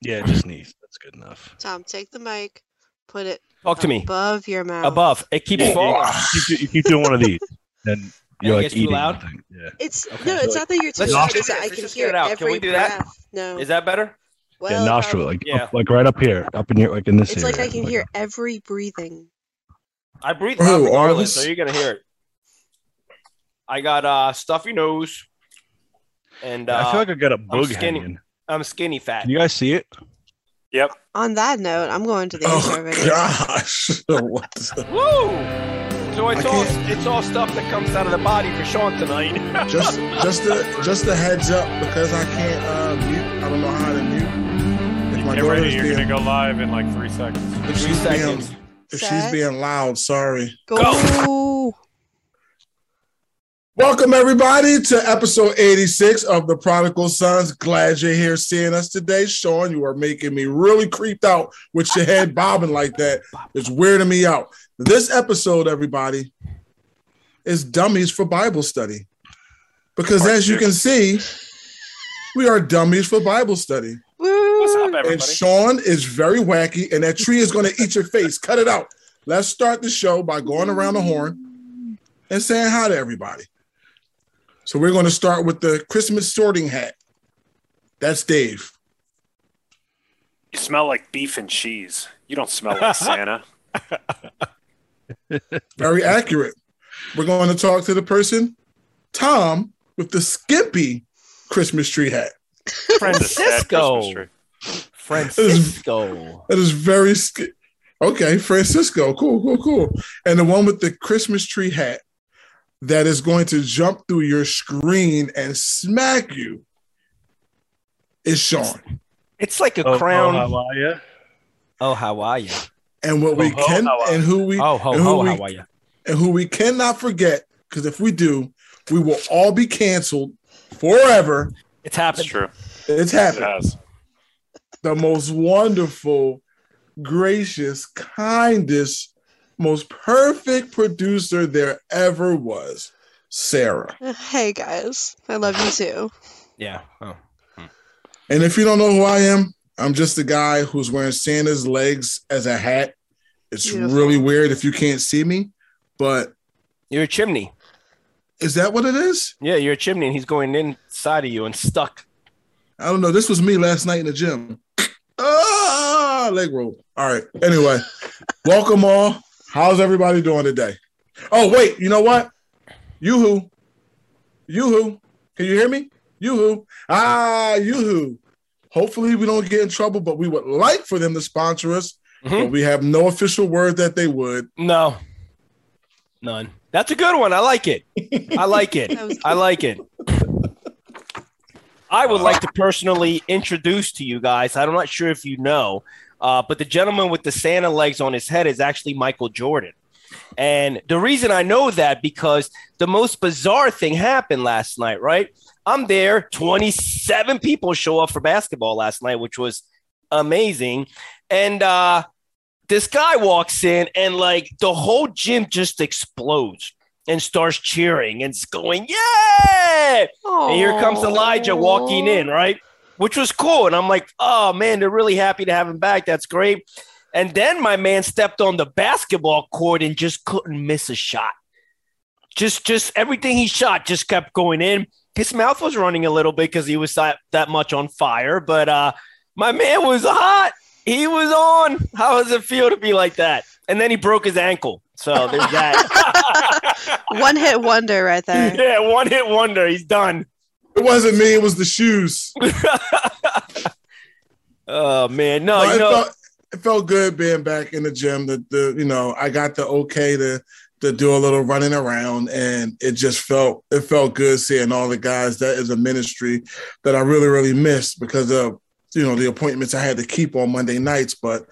Yeah, just sneeze. That's good enough. Tom, take the mic, put it Talk to me. above your mouth. Above. It keeps Yeah, falling. yeah, you, keep, you keep doing one of these, and you're it like gets too eating. loud? something. Yeah. It's Okay. no, it's not that you're too Let's loud. just It's do that this. I Let's can just get hear it out. every Can we do that? breath. No, Is that better? well, yeah, nostril, um, like Yeah. up- like right up here, up in your like in this it's area. like I can like hear a- every breathing. I breathe Oh, loud regardless, Arliss? so you're gonna hear it. I got uh stuffy nose, and uh, I feel like I got a boog skinny. hanging. I'm skinny fat. Can you guys see it? Yep. On that note, I'm going to the Oh intro video. gosh. what the- Woo! So it's I all can't- it's all stuff that comes out of the body for Sean tonight. just just a just a heads up because I can't uh, mute. I don't know how to mute. If my Get daughter's ready. You're being, gonna go live in like three seconds. if Three she's being seconds. if she's being loud, sorry. Go. Welcome everybody to episode 86 of the Prodigal Sons. Glad you're here seeing us today. Sean, you are making me really creeped out with your head bobbing like that. It's weirding me out. This episode, everybody, is dummies for Bible study. Because as you can see, we are dummies for Bible study. What's up, everybody? And? Sean is very wacky, and that tree is going to eat your face. Cut it out. Let's start the show by going around the horn and saying hi to everybody. So we're going to start with the Christmas sorting hat. That's Dave. You smell like beef and cheese. You don't smell like Santa. Very accurate. We're going to talk to the person, Tom, with the skimpy Christmas tree hat. The sad Christmas Francisco. tree. Francisco. That is very sk- okay. Francisco, cool, cool, cool. And the one with the Christmas tree hat that is going to jump through your screen and smack you is Sean. It's like a Oh, oh crown. Oh, how are you? Oh, how are you? And what we Ho, ho, can how and who we Oh, ho, and who ho, we how are you? and who we cannot forget because if we do, we will all be canceled forever. It's That's happened. true. It's It has. the most wonderful, gracious, kindest, most perfect producer there ever was, Sarah. Hey guys, I love you too. Yeah. Oh. And if you don't know who I am, I'm just the guy who's wearing Santa's legs as a hat. It's Beautiful. really weird if you can't see me, but You're a chimney. is that what it is? Yeah, you're a chimney, and he's going inside of you and stuck. I don't know. This was me last night in the gym. Ah, leg roll. All right. Anyway, welcome all. How's everybody doing today? Oh, wait. You know what? Yoo-hoo. Yoo-hoo. Can you hear me? Yoo-hoo. Ah, yoo-hoo. Hopefully we don't get in trouble, but we would like for them to sponsor us, but Mhm. we have no official word that they would. No, none. That's a good one. I like it. I like it. I like it. I would like to personally introduce to you guys. I'm not sure if you know, uh, but the gentleman with the Santa legs on his head is actually Michael Jordan. And the reason I know that because the most bizarre thing happened last night, right? I'm there, 27 people show up for basketball last night, which was amazing. And uh, this guy walks in, and like the whole gym just explodes and starts cheering and going, Yeah! And here comes Elijah walking in, right? Which was cool. And I'm like, oh man, they're really happy to have him back. That's great. And then my man stepped on the basketball court and just couldn't miss a shot. Just just everything he shot just kept going in. His mouth was running a little bit because he was that, that much on fire, but uh my man was hot. He was on. How does it feel to be like that? And then he broke his ankle. So there's that. One hit wonder right there. yeah, one hit wonder. He's done. It wasn't me, it was the shoes. oh man, no, you it, know, felt, it felt good being back in the gym. The, the you know, I got the okay to to do a little running around, and it just felt it felt good seeing all the guys. That is a ministry that I really really missed because of you know the appointments I had to keep on Monday nights, but.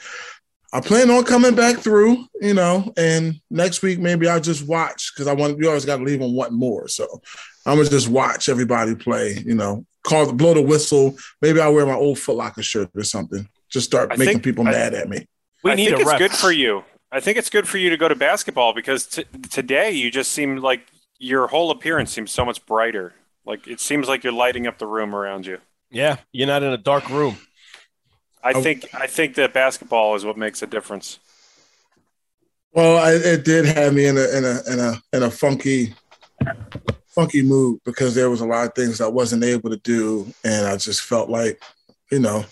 I plan on coming back through, you know, and next week maybe I'll just watch because I want you always got to leave them wanting more. So I'm gonna just watch everybody play, you know, call blow the whistle. Maybe I'll wear my old Foot Locker shirt or something. Just start I making think- people I- mad at me. we I need think a it's rep. good for you. I think it's good for you to go to basketball because t- today you just seem like your whole appearance seems so much brighter. Like it seems like you're lighting up the room around you. Yeah, you're not in a dark room. I I- think I think that basketball is what makes a difference. Well, I, it did have me in a in a in a in a funky funky mood because there was a lot of things I wasn't able to do, and I just felt like, you know,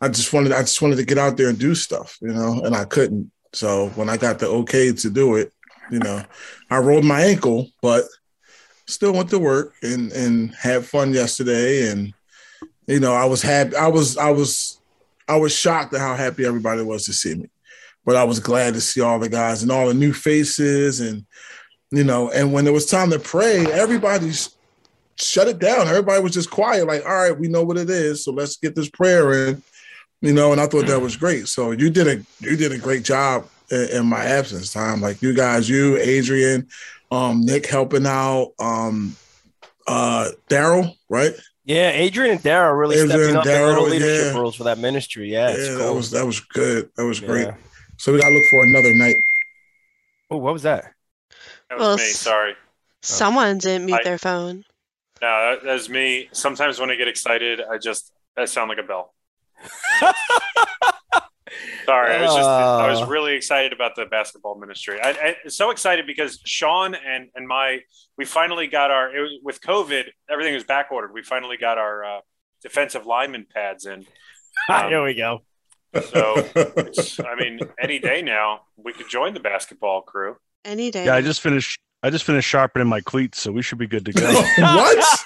I just wanted I just wanted to get out there and do stuff, you know, and I couldn't. So when I got the okay to do it, you know, I rolled my ankle, but still went to work and and had fun yesterday, and you know, I was happy. I was I was I was shocked at how happy everybody was to see me but I was glad to see all the guys and all the new faces and you know, and when it was time to pray, everybody's shut it down. Everybody was just quiet, like, all right, we know what it is, so let's get this prayer in, you know. And I thought that was great. So you did a you did a great job in, in my absence time. Like you guys, you, Adrian, um, Nick helping out, um, uh, Daryl, right? Yeah, Adrian and Daryl really Adrian stepping up their little leadership yeah. roles for that ministry. Yeah, yeah, cool. that was that was good. That was great. Yeah. So we gotta look for another night. Oh, what was that? That was Well, me. Sorry. Someone didn't mute I- their phone. No, that, that's me. Sometimes when I get excited, I just I sound like a bell. Sorry, I was just I was Uh. really excited about the basketball ministry. I, I so excited because Sean and and my we finally got our it was, with COVID everything was back ordered. We finally got our uh, defensive lineman pads in. Um, Here we go. So it's, I mean, any day now we could join the basketball crew. Any day. Yeah, I just finished. I just finished sharpening my cleats, so we should be good to go. what?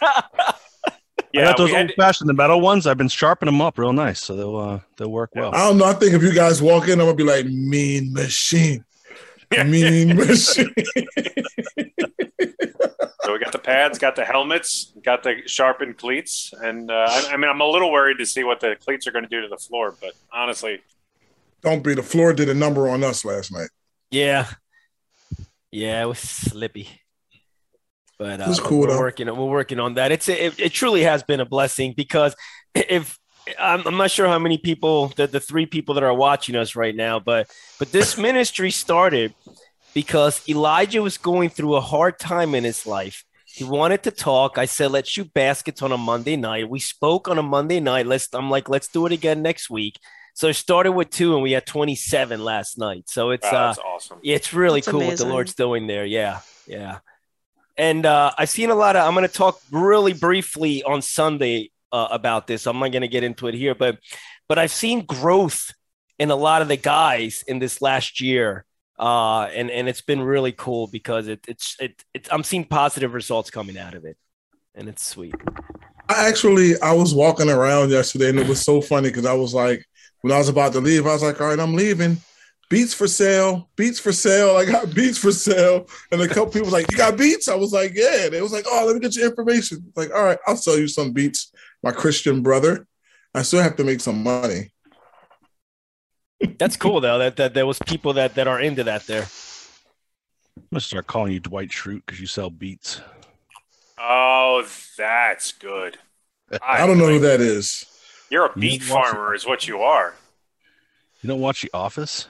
I got those old fashioned, the metal ones. I've been sharpening them up real nice, so they'll uh, they'll work well. I don't know. I think if you guys walk in, I'm gonna be like mean machine, mean machine. So we got the pads, got the helmets, got the sharpened cleats, and uh, I, I mean, I'm a little worried to see what the cleats are going to do to the floor. But honestly, don't be. The floor did a number on us last night. Yeah, yeah, it was slippy. But uh, cool, we're though. working. We're working on that. It's it, it truly has been a blessing because if I'm, I'm not sure how many people the, the three people that are watching us right now, but but this ministry started because Elijah was going through a hard time in his life. He wanted to talk. I said, "Let's shoot baskets on a Monday night." We spoke on a Monday night. Let's. I'm like, "Let's do it again next week." So it started with two, and we had 27 last night. So it's wow, uh, awesome. yeah, it's really That's cool what the. Lord's doing there. Yeah, yeah. And uh, I've seen a lot of. I'm going to talk really briefly on Sunday uh, about this. I'm not going to get into it here, but but I've seen growth in a lot of the guys in this last year, uh, and and it's been really cool because it, it's it, it I'm seeing positive results coming out of it, and it's sweet. I actually, I was walking around yesterday, and it was so funny because I was like, when I was about to leave, I was like, all right, I'm leaving. Beats for sale, beats for sale. I got beats for sale. And a couple people was like, You got beats? I was like, Yeah. They was like, Oh, let me get your information. Like, all right, I'll sell you some beats, my Christian brother. I still have to make some money. That's cool though. That, that there was people that that are into that there. I'm gonna start calling you Dwight Schrute because you sell beats. Oh, that's good. I don't know who that is. You're a You beet farmer, is what you are. You don't watch The Office?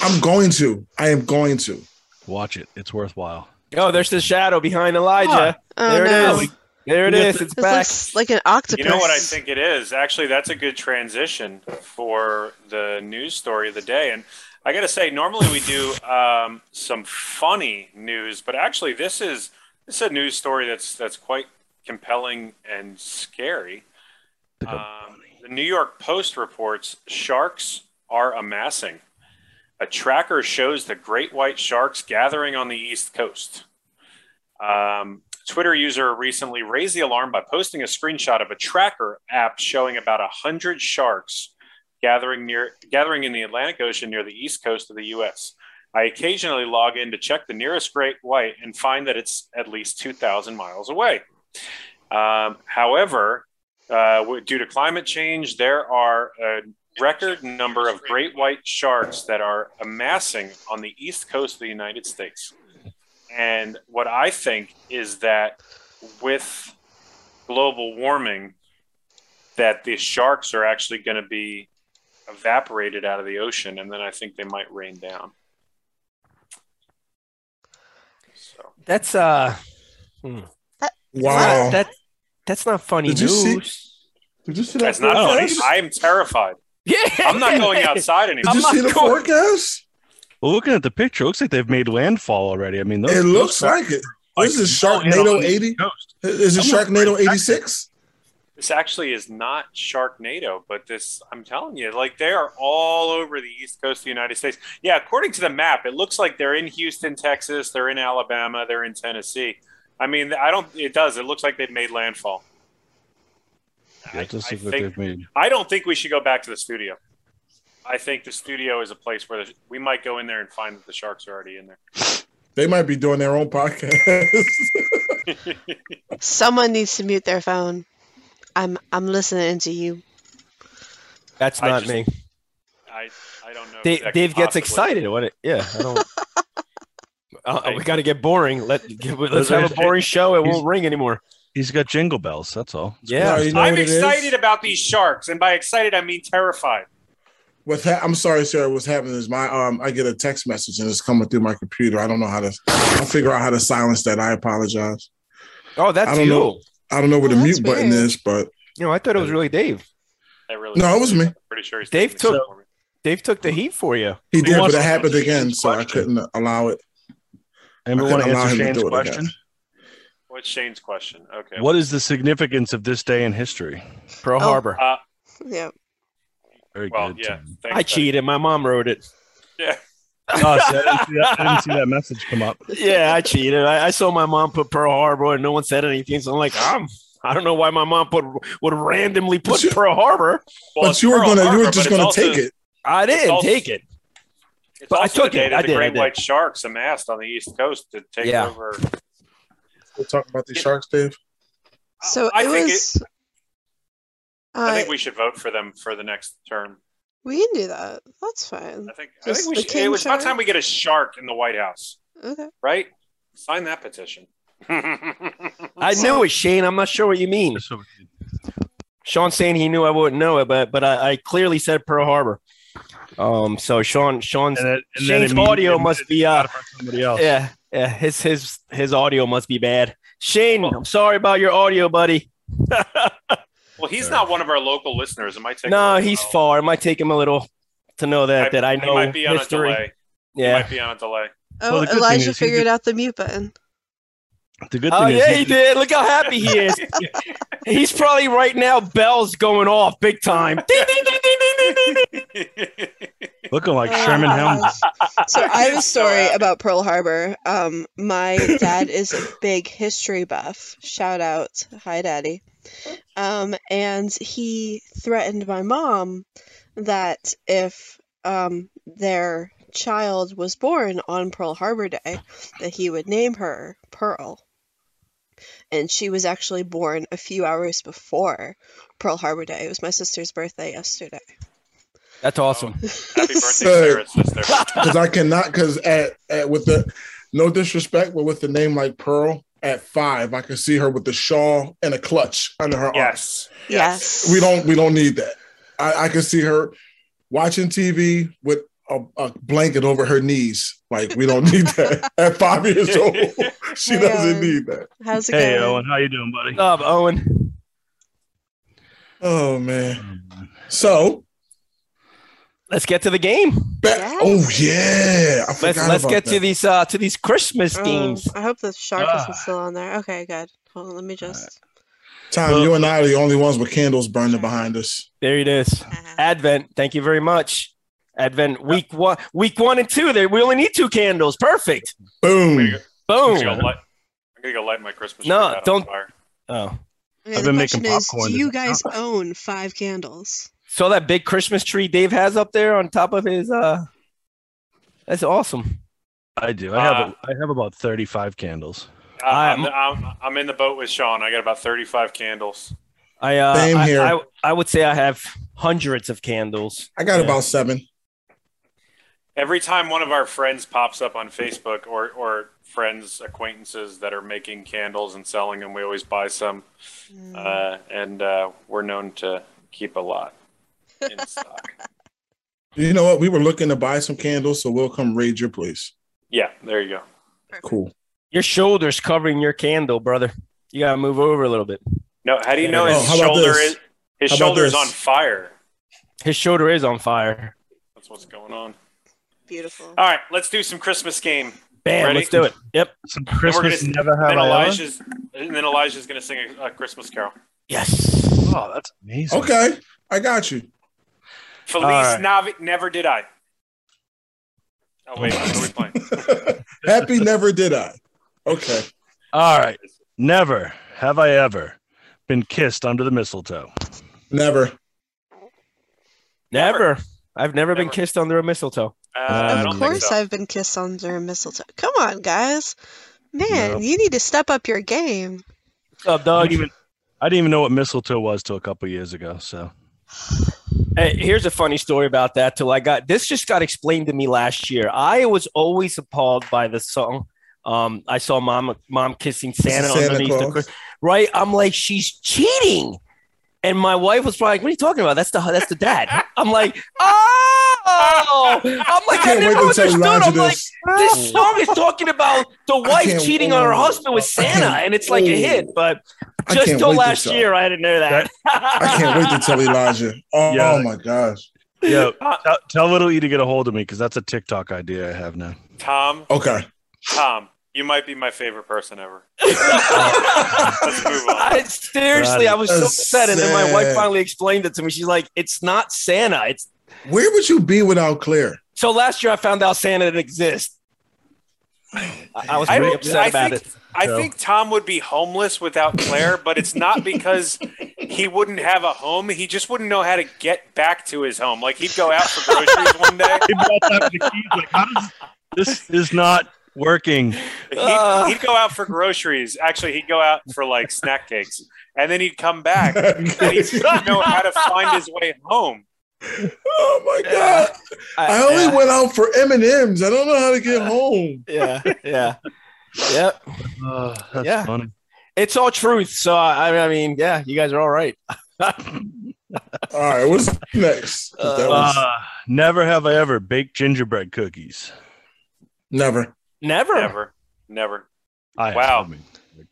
I'm going to. I am going to. Watch it. It's worthwhile. Oh, there's the shadow behind Elijah. oh there it no. is. There it is. You got It's This back. looks like an octopus. You know what I think it is? Actually, that's a good transition for the news story of the day. And I got to say, normally we do um, some funny news, but actually, this is this is a news story that's that's quite compelling and scary. Um, the New York Post reports sharks are amassing. A tracker shows the great white sharks gathering on the East Coast. Um, Twitter user recently raised the alarm by posting a screenshot of a tracker app showing about 100 sharks gathering near gathering in the Atlantic Ocean near the east coast of the US. I occasionally log in to check the nearest great white and find that it's at least 2,000 miles away. Um, however, uh, due to climate change, there are a record number of great white sharks that are amassing on the east coast of the United States. And what I think is that with global warming, that the sharks are actually going to be evaporated out of the ocean, and then I think they might rain down. So That's uh Wow. that that's not funny Did you see- Did you see that That's not funny. I am terrified. Yeah, I'm not going outside anymore. Did you I'm see not the going- forecast? Well, looking at the picture, it looks like they've made landfall already. I mean, those, It those looks are- like it. This is well, you know, Sharknado 80. Is it Sharknado 86? This actually is not Sharknado, but this, I'm telling you, like they are all over the east coast of the United States. Yeah, according to the map, it looks like they're in Houston, Texas, they're in Alabama, they're in Tennessee. I mean, I don't, it does. It looks like they've made landfall. Yeah, I, it does I look like think, they've made. I don't think we should go back to the studio. I think the studio is a place where the, we might go in there and find that the sharks are already in there. They might be doing their own podcast. Someone needs to mute their phone. I'm I'm listening to you. That's I not just- me. I, I don't know. if Dave, Dave gets excited. What? It, yeah, I don't. Uh, we got to get boring. Let let's have a boring show. It won't ring anymore. He's got jingle bells. That's all. Yeah, No, you know I'm what it is? excited about these sharks, and by excited I mean terrified. What's ha- I'm sorry, sir. What's happening is my um I get a text message and it's coming through my computer. I don't know how to I'll figure out how to silence that. I apologize. Oh, that's I don't you. know. I don't know where Oh, the that's mute button weird. is, but You know, I thought it was really Dave. I really No, it was me. I'm pretty sure Dave took- Dave took the heat for you. he He did, but it happened again, so I couldn't allow it. Anyone I want to answer Shane's do it again. question? What's Shane's question? Okay. What is the significance of this day in history? Pearl Oh. Harbor. Uh, Yeah. Very well, good. yeah. Thanks, I Betty. cheated. My mom wrote it. Yeah. Oh, see, I, didn't see that, I didn't see that message come up. Yeah, I cheated. I, I saw my mom put Pearl Harbor and no one said anything. So I'm like, I'm, I don't know why my mom put would randomly put you- Pearl Harbor. Well, but you were Pearl gonna Harbor, you were just gonna also- take it. I didn't also- take it. It's But I took the day it. that I the did, I great white sharks amassed on the east coast to take Yeah. over. We'll talk about the sharks, Dave. So I it think was. I uh, think we should vote for them for the next term. we can do that. That's fine. I think, I think we should, it was about time we get a shark in the White House, Okay. right? Sign that petition. I knew it, Shane. I'm not sure what you mean. Just so- Sean's saying he knew I wouldn't know it, but but I, I clearly said Pearl Harbor. Um, so Sean Sean's And it- and Shane's audio must be uh somebody else. yeah yeah his his his audio must be bad. Shane, I'm sorry about your audio, buddy. well, he's not one of our local listeners. It might take. no, little he's while. far. It might take him a little to know that Might- that I he know might be on history. a delay. He Yeah. might be on a delay. Oh, Well, the good thing Elijah figured did- out the mute button. The good thing Oh is yeah, he- he did. Look how happy he is. He's probably right now. Bells going off big time. Ding, ding, ding, ding, ding, ding, ding. looking like Sherman Helms. So I have a story about Pearl Harbor. Um, my dad is a big history buff. Shout out, hi, daddy. Um, and he threatened my mom that if um their child was born on Pearl Harbor Day, that he would name her Pearl. And she was actually born a few hours before Pearl Harbor Day. It was my sister's birthday yesterday. That's awesome. Happy birthday, Sarah, sister. Because I cannot because at, at with the no disrespect, but with the name like Pearl at five, I can see her with the shawl and a clutch under her arm. Yes. Yes. We don't we don't need that. I, I can see her watching TV with a, a blanket over her knees. Like we don't need that. At five years old, she Hey, doesn't Owen. need that. How's it Hey, going? Owen, how you doing, buddy? Love Owen. Oh man. So Let's get to the game. ba- Yes. oh yeah. I Let's let's about get that. to these uh to these Christmas Oh, games. I hope the shark Ah. isn't still on there. Okay, good. Hold on, let me just. Tom, you and I are the only ones with candles burning behind us. There it is. Advent. Thank you very much. Advent week one, week one and two. There, we only need two candles. Perfect. Boom. I'm gonna go Boom. light, I'm gonna go light my Christmas No, tree don't- fire. Oh, Okay, I've the been question making is, popcorn. do you guys not? own five candles? saw that big Christmas tree Dave has up there on top of his. uh That's awesome. I do. I have Uh, I have about thirty five candles. I- I'm, I'm- I'm, I'm in the boat with Sean. I got about 35 candles. I uh, Same I, here. I, I would say I have hundreds of candles. I got Yeah. about seven. Every time one of our friends pops up on Facebook or, or friends, acquaintances that are making candles and selling them, we always buy some. Mm. Uh, and uh, we're known to keep a lot in stock. You know what? We were looking to buy some candles, so we'll come raid your place. Yeah, there you go. Cool. Your shoulders covering your candle, brother. You gotta move over a little bit. No, how do you know Oh, his how about shoulder this? is? His How about shoulder's on fire. His shoulder is on fire. That's what's going on. Beautiful. All right, let's do some Christmas game. Bam, Ready? let's do it. Yep. Some Christmas gonna- never have then I ever. Elijah's, and then Elijah's going to sing a, a Christmas carol. Yes. Oh, that's amazing. Okay, I got you. Feliz right. Navi, never did I. Oh wait, what are we playing? Happy never did I. Okay. All right. Never have I ever been kissed under the mistletoe. Never. Never. I've never, been kissed under a mistletoe. Uh, of course, so. I've been kissed under a mistletoe. Come on, guys. Man, Nope. you need to step up your game. What's up, I dog? didn't even I didn't even know what mistletoe was till a couple years ago. So Hey, here's a funny story about that. Till I got this, just got explained to me last year. I was always appalled by the song. Um, I saw mom mom kissing Santa, Santa underneath the Claus. Chris- right. I'm like, she's cheating, and my wife was like, "What are you talking about? That's the that's the dad." I'm like, "Oh!" I'm like, I, can't never wait to tell understood. I'm like, this. this song is talking about the wife cheating on her husband with Santa, and it's like a hit. But just can't till wait to last tell. year, I didn't know that. I can't wait to tell Elijah. Oh, Yeah. oh my gosh. yeah, Uh, tell, tell little E to get a hold of me because that's a TikTok idea I have now. Tom, Okay. Tom, you might be my favorite person ever. Let's move on. I, seriously, I was so That's upset, and then my wife finally explained it to me. She's like, "It's not Santa. It's." Where would you be without Claire? So last year, I found out Santa didn't exist. I, I was I upset I about think- it. I So- think Tom would be homeless without Claire, but it's not because he wouldn't have a home. He just wouldn't know how to get back to his home. Like he'd go out for groceries one day. He brought that to the keys, like, how does this is not working? He'd, Uh. he'd go out for groceries. Actually, he'd go out for like snack cakes, and then he'd come back and he didn't know how to find his way home. oh my god! I only yeah, went out for M and M's. I don't know how to get home. yeah, yeah, yep. Oh, that's Yeah. funny. It's all truth. So I, I mean, yeah, you guys are all right. All right, what's next? that was Uh, never have I ever baked gingerbread cookies. never. Never. Never, never. I Wow. have made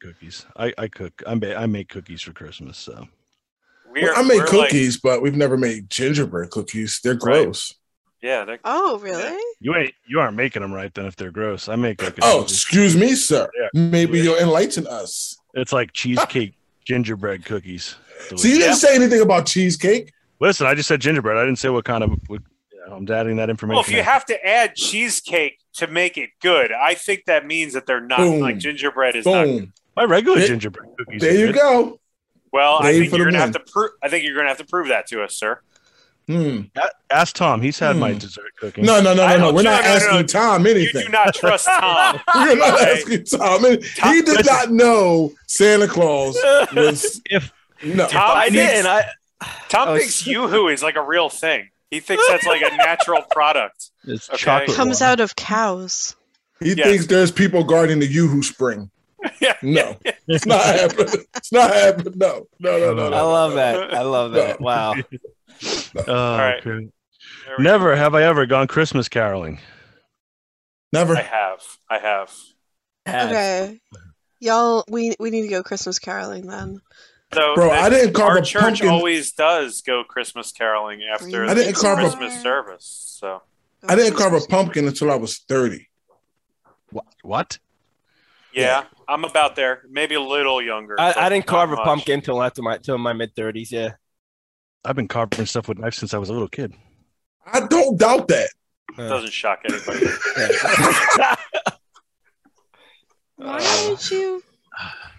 cookies. I, I cook. I make I make cookies for Christmas. So We're, I make we're like- cookies, but we've never made gingerbread cookies. They're gross. yeah, they're- Oh, really? you ain't you aren't making them right then if they're gross. I make like a- Oh, excuse me, sir. Yeah. Maybe you'll enlighten us. it's like cheesecake gingerbread cookies. So you didn't say anything about cheesecake. Listen, I just said gingerbread. I didn't say what kind of. What, you know, I'm adding that information. well, if you in. have to add cheesecake to make it good, I think that means that they're not Boom. like gingerbread is not. Boom. My regular There- gingerbread cookies. There you good. go. Well, I think you're gonna have to prove. I think you're gonna have to prove that to us, sir. Hmm. Ask Tom. He's had my Hmm. dessert cooking. No, no, no, no, no. We're not no, no, asking no. Tom anything. You do not trust Tom. We're not Okay. asking Tom. any- Tom- he did not know Santa Claus was If no. Tom I thinks- didn't. I, Tom Oh, thinks YooHoo is like a real thing. He thinks that's like a natural product. it's Okay. chocolate, Comes water. out of cows. He Yes. thinks there's people guarding the Yoo-Hoo spring. Yeah. No, it's not happening. It's not happening. No, no, no, no. I no. love that. I love that. Wow. Oh, right. okay. There we Never have I ever gone Christmas caroling. Never. I have. I have. Have. Okay. Y'all, we we need to go Christmas caroling then. So Bro, the- I didn't carve our a church pumpkin. always does go Christmas caroling after I the didn't carve a- Christmas service. So I didn't carve a pumpkin until I was 30. What? What? yeah, I'm about there. Maybe a little younger. I, I didn't not carve a pumpkin until after my till my mid thirties. Yeah. I've been carving stuff with knives since I was a little kid. I don't doubt that. Doesn't shock anybody. Why aren't you?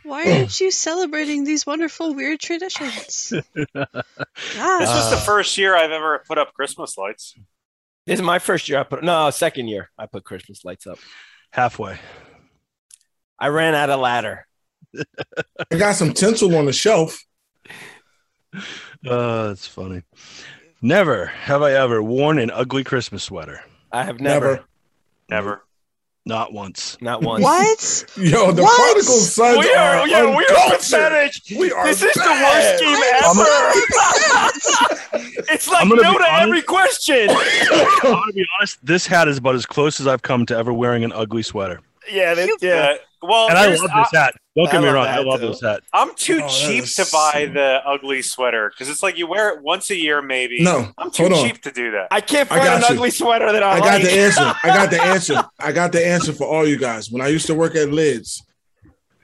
Why aren't you celebrating these wonderful weird traditions? This God. was the Uh, first year I've ever put up Christmas lights. This is my first year. I put no second year. I put Christmas lights up. Halfway. I ran out of ladder. I got some tinsel on the shelf. Uh, that's funny. Never have I ever worn an ugly Christmas sweater. I have never, Never. Never. Not once. not once. what? Yo, the What? prodigal sons We are, are yeah, we are uncultured. pathetic. We are This is the worst game I'm ever. it's like no to honest. every question. I'm gonna be honest. This hat is about as close as I've come to ever wearing an ugly sweater. yeah, that, yeah. That- well, And I love this hat. Don't I get me love wrong. I love too. this hat. I'm too Oh, cheap is to buy so- the ugly sweater because it's like you wear it once a year, maybe. No, I'm too hold on. cheap to do that. I can't I find got an you. ugly sweater that I, I got the answer. I got the answer. I got the answer for all you guys. When I used to work at Lids,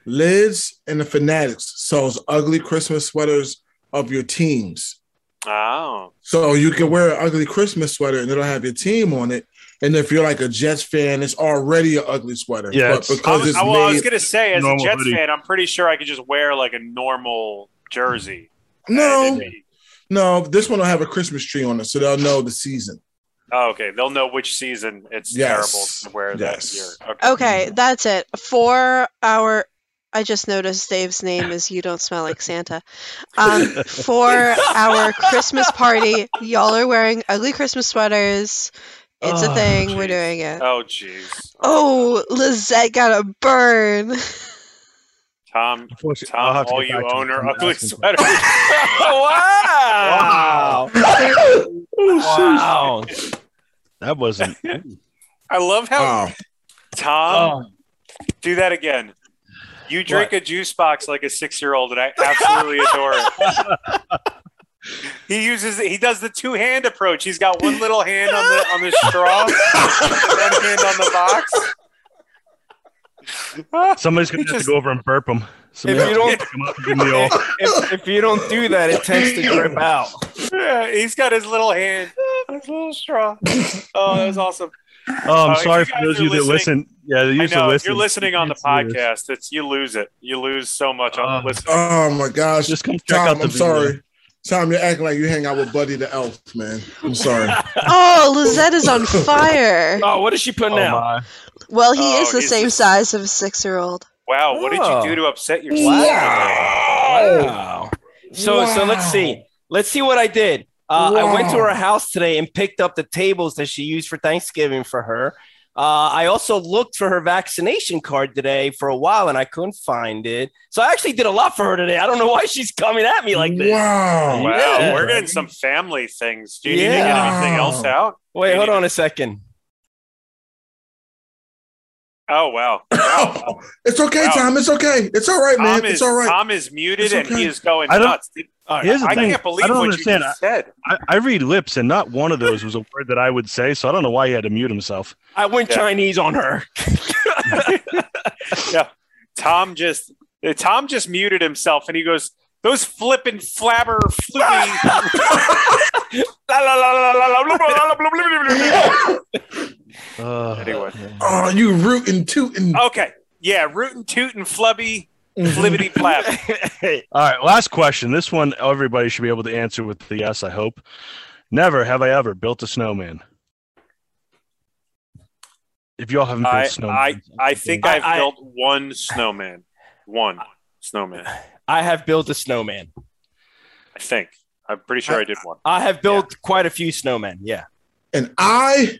Lids and the Fanatics sells ugly Christmas sweaters of your teams. Oh, So you can wear an ugly Christmas sweater and it'll have your team on it. And if you're like a Jets fan, it's already an ugly sweater. Yeah, but it's- I because was, it's I, well, I was gonna say, as a Jets hoodie. fan, I'm pretty sure I could just wear like a normal jersey. No, no, this one will have a Christmas tree on it, so they'll know the season. Oh, okay, they'll know which season it's Yes. terrible to wear Yes. that year. Okay. Okay, that's it. For our I just noticed Dave's name is You Don't Smell Like Santa. Um, for our Christmas party, y'all are wearing ugly Christmas sweaters. It's a Oh, thing. We're doing it. Oh, jeez. Oh, Lizette got a burn. Tom, Unfortunately, I'll Tom, have to all you back to own are I'm ugly asking for- sweaters. wow. Oh, wow. That wasn't. I love how Wow. Tom Oh, do that again. You drink a juice box like a six-year-old, and I absolutely adore it. He uses he does the two hand approach. He's got one little hand on the on the straw, one hand on the box. somebody's gonna He have just- to go over and burp him. Somebody If you don't- pick 'em up and give me all. if, if you don't do that, it tends to drip out. Yeah, he's got his little hand, his little straw. Oh, that was awesome. Oh, I'm Uh, sorry for those of you that listen. Yeah, they I used to know if listen. you're listening on the can't see this. podcast, it's you lose it. You lose so much on Oh. listening. Oh my gosh. Just come check Tom, out the I'm video. sorry. Tom, you're acting like you hang out with Buddy the Elf, man. I'm sorry. Oh, Lizette is on fire. Oh, what is she putting Oh, out? my. Well, he Oh, is the same just- size of a six-year-old. Wow, what did Oh. you do to upset yourself? Wow. wow. So so let's see. Let's see what I did. Uh, I went to her house today and picked up the tables that she used for Thanksgiving for her. Uh, I also looked for her vaccination card today for a while and I couldn't find it. So I actually did a lot for her today. I don't know why she's coming at me like this. Wow. Wow, Yeah. we're getting some family things. Do you need to get anything else out? Wait, hold on a second. Oh wow. wow. It's okay, Wow. Tom. It's okay. It's all right, man. Is It's all right. Tom is muted It's and he is going I don't- nuts. Here's the I thing. can't believe I don't what understand. you just said. I, I read lips, and not one of those was a word that I would say. So I don't know why he had to mute himself. I went Yeah. Chinese on her. yeah, Tom just uh, Tom just muted himself and he goes, "Those flippin' flabber flippy." Uh, Anyway. Oh, you rootin' tootin'. okay, yeah, rootin' tootin' flubby flibbity flap. All right, last question. This one everybody should be able to answer with the yes, I hope. Never have I ever built a snowman. If y'all haven't built I snowman, I I think I- I've I- built one snowman. One snowman. I have built a snowman. I think. I'm pretty sure I did one. I have built quite a few snowmen. Yeah. And I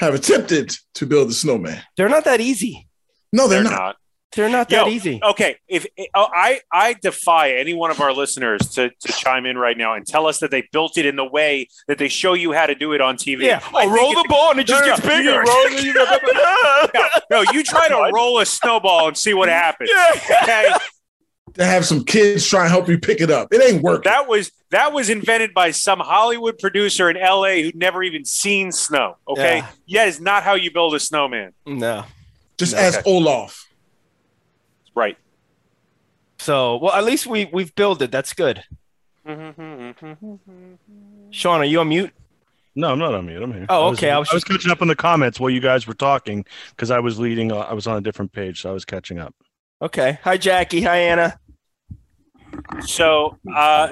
have attempted to build a snowman. They're not that easy. No, they're, They're not. not. They're not Yo, that easy. Okay, if oh, I I defy any one of our listeners to, to chime in right now and tell us that they built it in the way that they show you how to do it on TV. Yeah. I Oh, roll the ball and it just No, no, gets no. bigger. You roll No, no, you try to roll a snowball and see what happens. Okay, To have some kids try and help you pick it up. It ain't working. that was that was invented by some Hollywood producer in L.A. who'd never even seen snow. Okay, Yeah. that is not how you build a snowman. no. Just Okay. ask Olaf. Right. So, well, at least we we've built it. That's good. Sean, are you on mute? no, I'm not on mute. I'm here. Oh, I was- okay, I was I was just- catching up on the comments while you guys were talking because I was leading. Uh, I was on a different page, so I was catching up. Okay. Hi, Jackie. Hi, Anna. So, uh,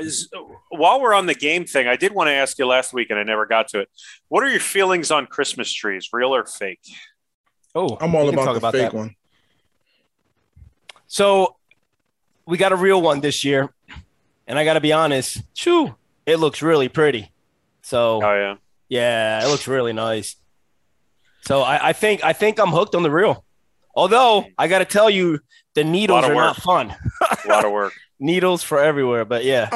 while we're on the game thing, I did want to ask you last week, and I never got to it. What are your feelings on Christmas trees, real or fake? Oh, I'm all we can about the fake that. one. So, we got a real one this year, and I got to be honest. Shoo, it looks really pretty. So, Oh yeah, yeah, it looks really nice. So, I, I think I think I'm hooked on the real. Although I got to tell you, the needles are work. not fun. a lot of work. Needles for everywhere, but yeah.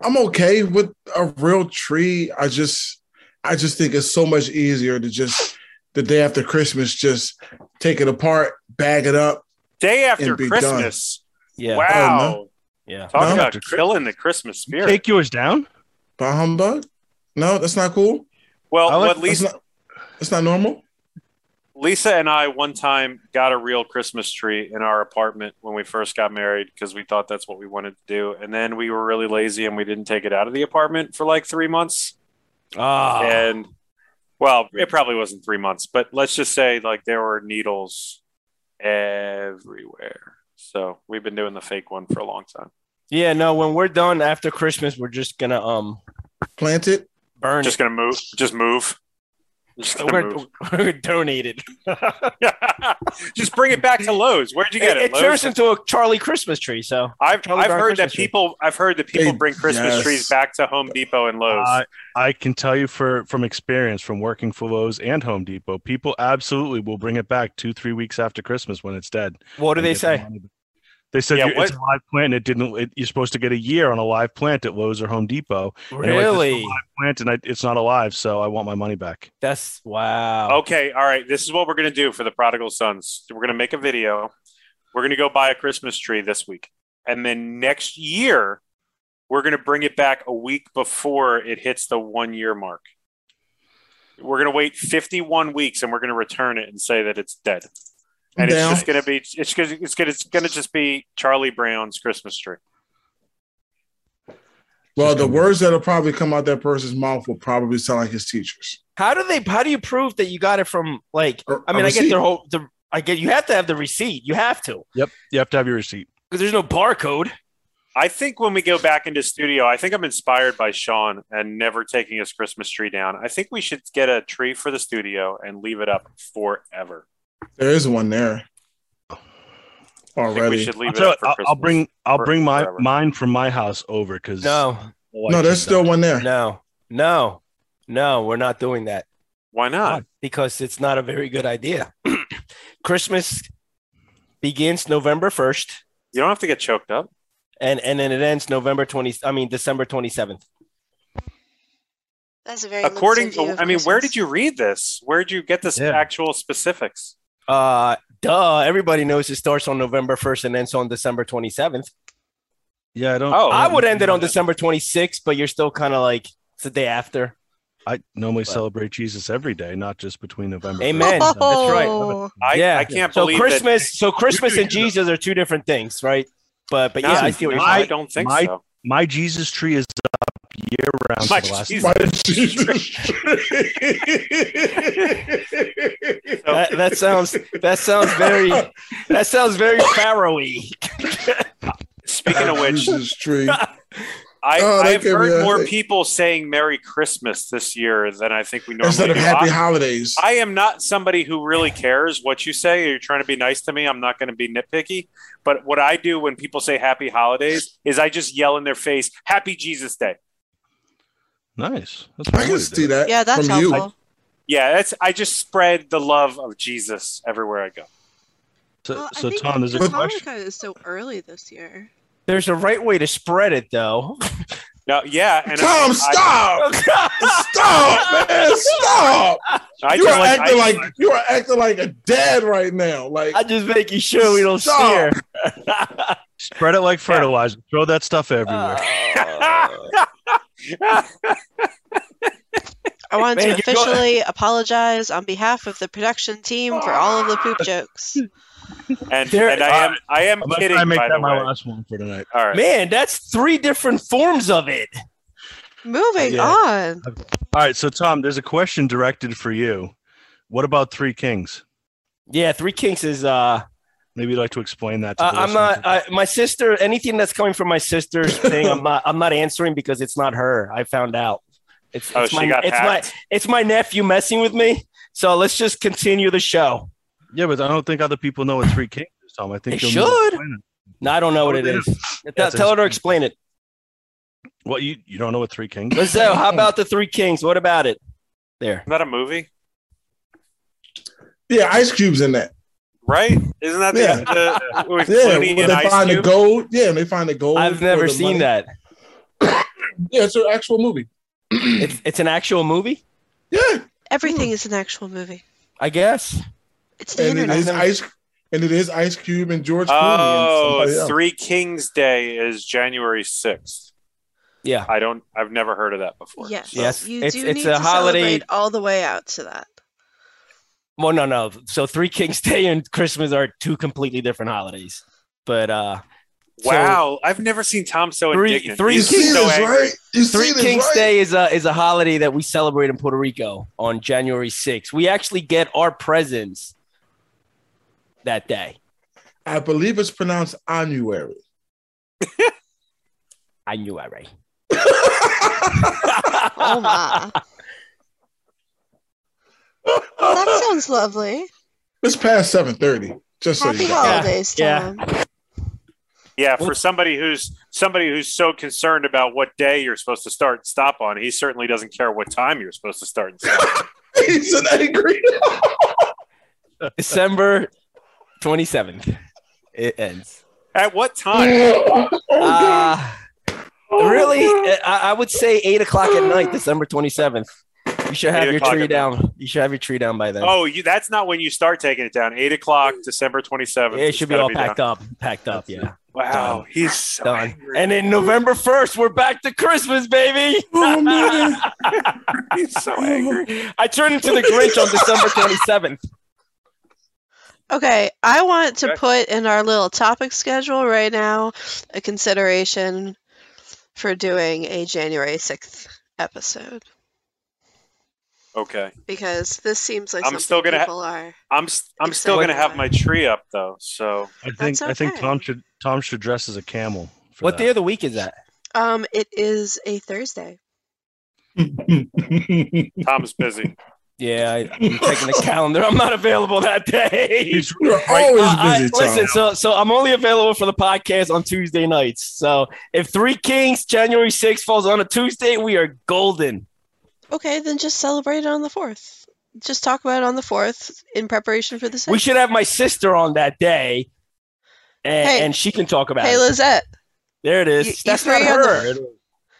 I'm okay with a real tree. I just I just think it's so much easier to just the day after Christmas, just take it apart, bag it up. Day after And be done. Christmas. Yeah. Wow. Oh, yeah. Talk No? about killing the Christmas spirit. Take yours down. Bah humbug? No, that's not cool. well, I like- what That's Lisa, not, not normal. Lisa and I one time got a real Christmas tree in our apartment when we first got married because we thought that's what we wanted to do. And then we were really lazy and we didn't take it out of the apartment for like three months. Ah. And well, it probably wasn't three months, but let's just say like there were needles everywhere. So we've been doing the fake one for a long time. yeah. No. When we're done after Christmas, we're just gonna um Plant it. burn Just it. gonna move. Just move. Just We're, we're gonna donate it. just bring it back to Lowe's. Where'd you get it? it Lowe's? turns into a Charlie Christmas tree. So I've, Charlie I've Brown heard that Christmas tree. people I've heard that people They- bring Christmas yes. trees back to Home Depot and Lowe's. I I can tell you for from experience from working for Lowe's and Home Depot, people absolutely will bring it back two three weeks after Christmas when it's dead. what do they say? money back. They said Yeah, you- it's a live plant. And it didn't. It, you're supposed to get a year on a live plant at Lowe's or Home Depot. And like, a Really? live plant, and I, it's not alive, so I want my money back. That's wow. okay, all right. This is what we're gonna do for the prodigal sons. We're gonna make a video. We're gonna go buy a Christmas tree this week, and then next year we're gonna bring it back a week before it hits the one year mark. We're gonna wait 51 weeks, and we're gonna return it and say that it's dead. And Down. it's just gonna be it's gonna it's gonna it's gonna just be Charlie Brown's Christmas tree. Well, the words that'll probably come out that person's mouth will probably sound like his teachers. How do they? How do you prove that you got it from? Like, Or- I mean, I get receipt. their whole. The, I get you have to have the receipt. You have to Yep, you have to have your receipt. because there's no barcode. I think when we go back into studio, I think I'm inspired by Sean and never taking his Christmas tree down. I think we should get a tree for the studio and leave it up forever. There is one there I we already. should leave I'll, tell for I'll, I'll bring I'll bring my forever. mine from my house over because No, No, there's still one there. no, no, no. We're not doing that Why not? because it's not a very good idea. Christmas begins November first, You don't have to get choked up. and and then it ends November twenty. I mean December twenty seventh. That's a very According to, I mean, where did you read this? Where did you get this Yeah. actual specifics? Uh, duh. Everybody knows it starts on November first and ends on December twenty seventh. Yeah, I don't. Oh. I would end it on December twenty sixth, but you're still kind of like it's the day after. I normally But- celebrate Jesus every day, not just between November. Amen. first and That's right. Oh, I, Yeah. I can't So believe Christmas, so Christmas and Jesus are two different things, right? But but That, yeah, I see what you're saying. I don't think my- so. My Jesus tree is up year round My for the last. Jesus- My Jesus. That, that sounds that sounds very that sounds very Pharaoh-y. Speaking of which, Jesus tree. I, oh, I've heard a- more they- people saying Merry Christmas this year than I think we normally Instead of do. happy I- holidays. I am not somebody who really cares what you say. You're trying to be nice to me. I'm not going to be nitpicky. But what I do when people say happy holidays is I just yell in their face, Happy Jesus Day. Nice. That's I can see do that. yeah, that's from you. Helpful. Yeah, that's I just spread the love of Jesus everywhere I go. So, Well, I so think Tom, there's a the question. Hanukkah is so early this year. There's a right way to spread it, though. No, yeah, and Tom, I, stop! stop, man! Stop! I, I You are like, acting I- like you are acting like a dad right now. Like I'm just making sure we don't Stop. steer. Spread it like fertilizer. Throw that stuff everywhere. Uh, I want Man, to you're officially apologize on behalf of the production team for all of the poop jokes. and, There- and I am I am I'm gonna kidding. try and make by that the my way. last one for tonight. All right. man, that's three different forms of it. Moving Yeah. on. All right, so Tom, there's a question directed for you. What about Three Kings? Yeah, Three Kings is uh Maybe you'd like to explain that. To Uh, I'm not. I, my sister. Anything that's coming from my sister's thing, I'm not. I'm not answering because it's not her. I found out. It's, Oh, it's my. it's my. It's my nephew messing with me. So let's just continue the show. yeah, but I don't think other people know what Three Kings is, Tom. I think They you'll should. explain. No, I don't know what it is. yeah. Tell, it's tell her to explain it. What you you don't know what Three Kings? Let's say, how about the Three Kings? What about it? There. Isn't that a movie? yeah, Ice Cube's in that. Right? Isn't that the, Yeah. the with Yeah, when and they Ice find the gold. Yeah, and they find the gold. I've never seen money. that. Yeah, it's an actual movie. It's it's an actual movie. Yeah, Everything is an actual movie. I guess. It's the and it internet. is ice, and it is Ice Cube and George Clooney. Oh, and somebody else. Kings Day is January sixth. Yeah. I don't. I've never heard of that before. Yes, So- Yes, you it's- do it's need a to holiday- celebrate all the way out to that. Well, no, no. So Three Kings Day and Christmas are two completely different holidays. But uh so Wow, I've never seen Tom so Three- indignant. three You Kings- so this, angry. right? You Three Kings right? Day is a is a holiday that we celebrate in Puerto Rico on January 6th. We actually get our presents that day. I believe it's pronounced annuary. I knew I right. Oh my. well, that sounds lovely. It's past seven thirty. Just so Happy you know. holidays, Yeah. Tom. Yeah, for Well- somebody who's somebody who's so concerned about what day you're supposed to start and stop on, he certainly doesn't care what time you're supposed to start and stop. He's an angry. December 27th. It ends. At what time? oh, Uh, God. really? I, I would say eight o'clock at night, December 27th. You should have your tree at night. down. You should have your tree down by then. Oh, you, that's not when you start taking it down. Eight o'clock, December twenty seventh. it should be all packed up. Packed up, yeah. Wow, Done. he's so Done. angry. And in November 1st, we're back to Christmas, baby. Oh, man. he's so angry. I turned into the Grinch on December 27th. Okay, I want to Okay. put in our little topic schedule right now a consideration for doing a January 6th episode Okay, because this seems like I'm something still gonna ha- people are. I'm s- I'm still gonna have my tree up though. So I think That's I think. Tom should Tom should dress as a camel. for What that. day of the week is that? Um, it is a Thursday. Tom's busy. Yeah, I, I'm checking the calendar. I'm not available that day. You're always Uh, I- busy, Tom. listen, so so I'm only available for the podcast on Tuesday nights. So if Three Kings January 6th falls on a Tuesday, we are golden. Okay, then just celebrate it on the 4th. Just talk about it on the 4th in preparation for the 6th. We should have my sister on that day, and, Hey. and she can talk about Hey, it. Lizette, There it is. You- you That's not free on the- her.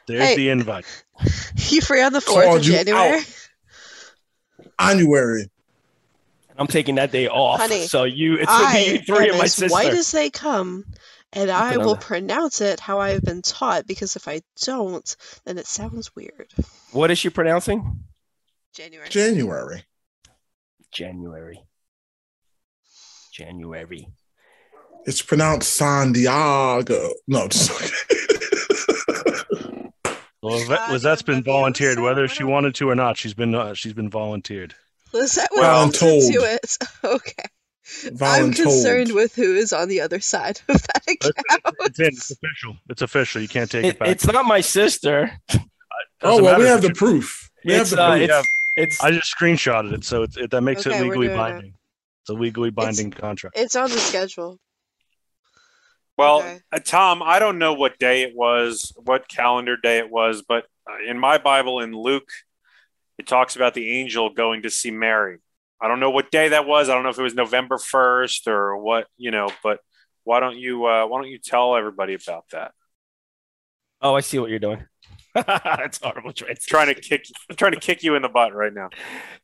There's Hey. the invite. you free on the 4th of you January? I'm taking that day off. Honey, so you, it's gonna be I you three am and my as sister. white as they come, and I will pronounce it how I have been taught. Because if I don't, then it sounds weird. what is she pronouncing? January. January. January. January. It's pronounced Santiago. No, just Well, Liz- Lizette's been volunteered, whether she wanted to or not. She's been uh, she's been volunteered. Lizette Well, wants I'm to told. it. Okay. I'm concerned with who is on the other side of that account. it's in. It's official. It's official. You can't take it, It, back. it's not my sister. Oh well, we have the proof. We have It's, the uh, proof. it's, It's I just screenshotted it, so it's, it, that makes Okay, it legally doing it. binding. It's a legally binding contract. It's on the schedule. Well, Okay. uh, Tom, I don't know what day it was, what calendar day it was, but uh, in my Bible in Luke, it talks about the angel going to see Mary. I don't know what day that was. I don't know if it was November first or what, you know. But why don't you uh, why don't you tell everybody about that? oh, I see what you're doing. That's horrible. Translation. Trying to kick I'm trying to kick you in the butt right now.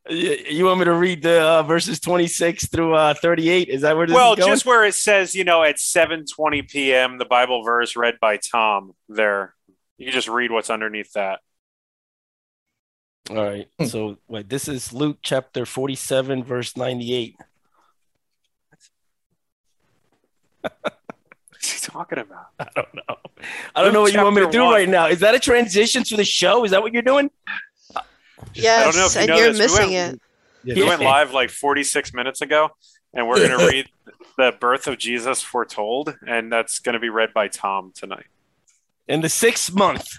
You, you want me to read the uh, verses 26 through uh, 38? Is that where this Well, is going? just where it says, you know, at seven twenty p.m. the Bible verse read by Tom. There, you can just read what's underneath that. All right. Hmm. So wait, this is Luke chapter 47, verse 98. What's he talking about? I don't know. I don't know what you want me to do one. right now. Is that a transition to the show? Is that what you're doing? Yes, I don't know if you and know you're this. We missing went- it. Yeah. We went live like 46 minutes ago, and we're going to read the birth of Jesus foretold, and that's going to be read by Tom tonight. In the sixth month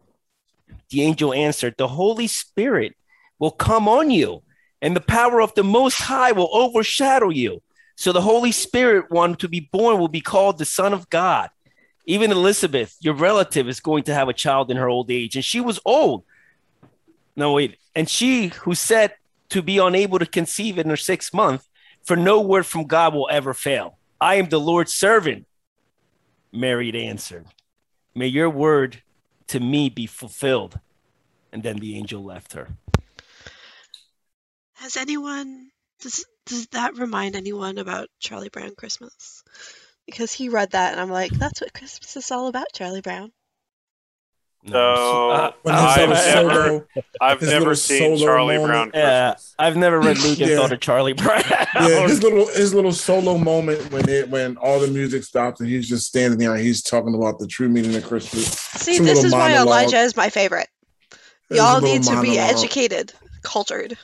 The angel answered, The Holy Spirit will come on you, and the power of the Most High will overshadow you. So the Holy Spirit, one to be born, will be called the Son of God. Even Elizabeth, your relative, is going to have a child in her old age, and she was old. No, wait. And she who said to be unable to conceive in her sixth month, for no word from God will ever fail. I am the Lord's servant. Mary answered, May your word to me be fulfilled. And then the angel left her. Has anyone does does that remind anyone about Charlie Brown Christmas? Because he read that and I'm like, that's what Christmas is all about, Charlie Brown. So Uh, I've little never, solo- I've never seen Charlie moment. Brown yeah, I've never read Luke and Yeah. thought of Charlie Brown. yeah, his little his little solo moment when it when all the music stops and he's just standing there and he's talking about the true meaning of Christmas. See, It's a this little is why. Elijah is my favorite. Y'all little need to be educated, cultured.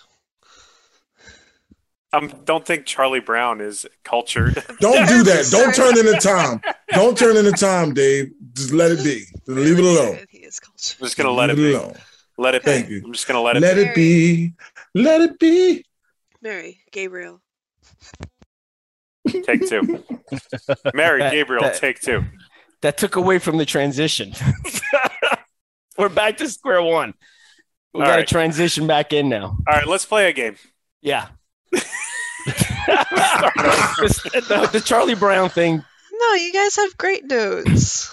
I um, don't think Charlie Brown is cultured. Don't do that. Don't turn into Tom. Don't turn into Tom, Dave. Just let it be. Just leave it alone. He is cultured. I'm just gonna let it Leave be. alone. Let it Thank be. you. I'm just gonna let it. Let it be. Let it be. Mary, Gabriel. Take two. Mary Gabriel, that- take two. that took away from the transition. We're back to square one. We got to right. transition back in now. All right, let's play a game. Yeah. the, the Charlie Brown thing. No, you guys have great news.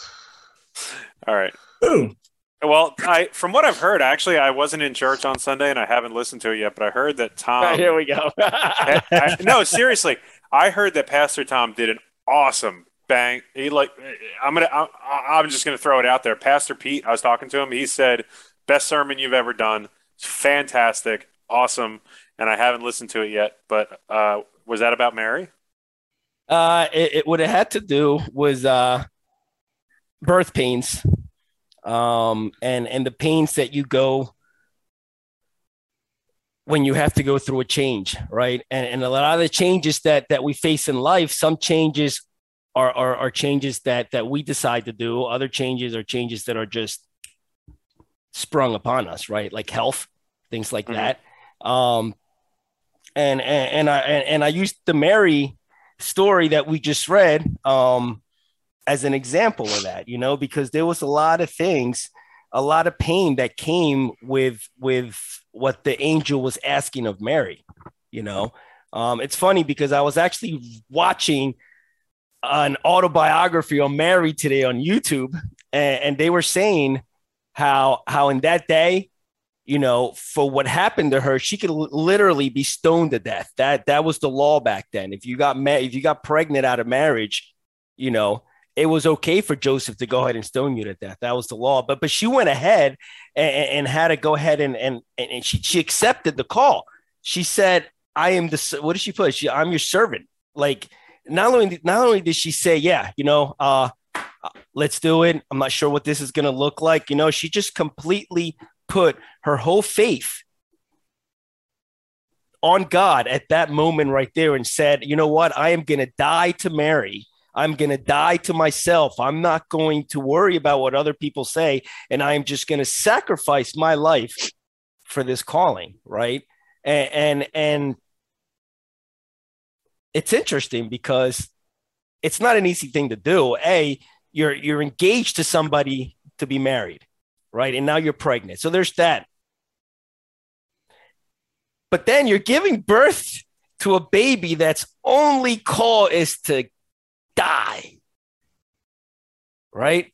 All right. Ooh. Well, I from what I've heard, actually, I wasn't in church on Sunday and I haven't listened to it yet. But I heard that Tom. Here we go. I- I- no, seriously, I heard that Pastor Tom did an awesome bang. He like, I'm gonna, I, I'm just gonna throw it out there. Pastor Pete, I was talking to him. He said, "Best sermon you've ever done. It's fantastic, awesome." And I haven't listened to it yet. But uh, was that about Mary? Uh, it, it what it had to do was uh, birth pains, um, and and the pains that you go when you have to go through a change, right? And and a lot of the changes that that we face in life, some changes are are, are changes that that we decide to do. Other changes are changes that are just sprung upon us, right? Like health, things like Mhm. that. Um, and and and I and, and I used the Mary story that we just read um, as an example of that, you know, because there was a lot of things, a lot of pain that came with with what the angel was asking of Mary. You know, um, it's funny because I was actually watching an autobiography on Mary today on YouTube, and, and they were saying how how in that day you know, for what happened to her, she could l- literally be stoned to death. That that was the law back then. If you got ma- if you got pregnant out of marriage, you know, it was okay for Joseph to go ahead and stone you to death. That was the law. But but she went ahead and, and had to go ahead and and and she she accepted the call. She said, "I am the what did she put? She I'm your servant." Like not only not only did she say, "Yeah, you know, uh, uh, let's do it." I'm not sure what this is going to look like. You know, she just completely put her whole faith on God at that moment right there and said, you know what? I am going to die to Mary. I'm going to die to myself. I'm not going to worry about what other people say. And I am just going to sacrifice my life for this calling. Right. And, and, and it's interesting because it's not an easy thing to do. A, you're, you're engaged to somebody to be married. Right. And now you're pregnant. So there's that but then you're giving birth to a baby that's only call is to die. Right?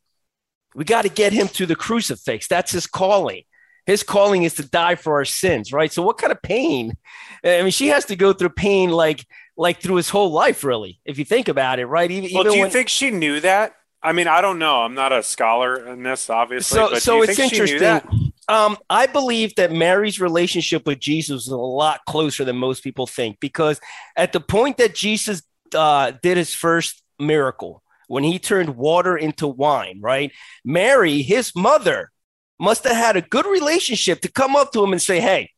We got to get him to the crucifix. That's his calling. His calling is to die for our sins, right? So what kind of pain? I mean, she has to go through pain like like through his whole life, really, if you think about it, right? Even, Well, even do you when, think she knew that I mean, I don't know. I'm not a scholar in this, obviously. So, so you it's think she knew that? interesting. Um, I believe that Mary's relationship with Jesus is a lot closer than most people think because at the point that Jesus uh, did his first miracle, when he turned water into wine, right? Mary, his mother, must have had a good relationship to come up to him and say, "Hey,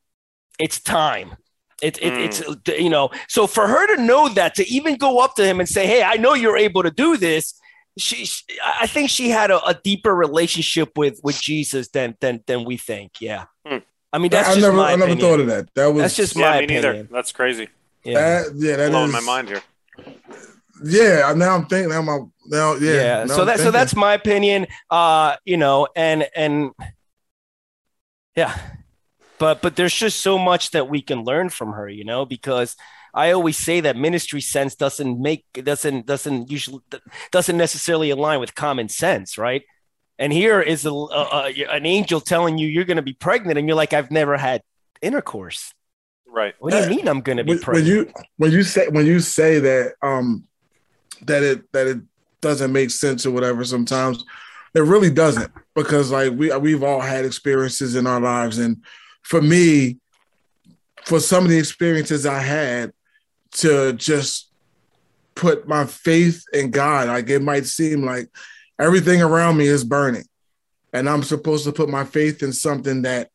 it's time." It, it, It's you know, so for her to know that, to even go up to him and say, "Hey, I know you're able to do this," she, she I think she had a, a, deeper relationship with with Jesus than than than we think. Yeah, Hmm. I mean that's I just never, my I never thought of that. That was That's just Yeah, my me neither. opinion. That's crazy. Yeah. that, yeah, that Blowing is my mind here. Yeah, now I'm thinking. Now my now yeah. yeah. now So I'm that so that's my opinion. Uh, you know, and and yeah, but but there's just so much that we can learn from her, you know, because I always say that ministry sense doesn't make doesn't doesn't usually doesn't necessarily align with common sense, right? And here is a, a, a an angel telling you you're going to be pregnant, and you're like, I've never had intercourse. Right. What do you mean I'm going to be when, when you when you say when you say that um that it that it doesn't make sense or whatever sometimes. It really doesn't because like we we've all had experiences in our lives. And for me for some of the experiences I had to just put my faith in God like it might seem like everything around me is burning. And I'm supposed to put my faith in something that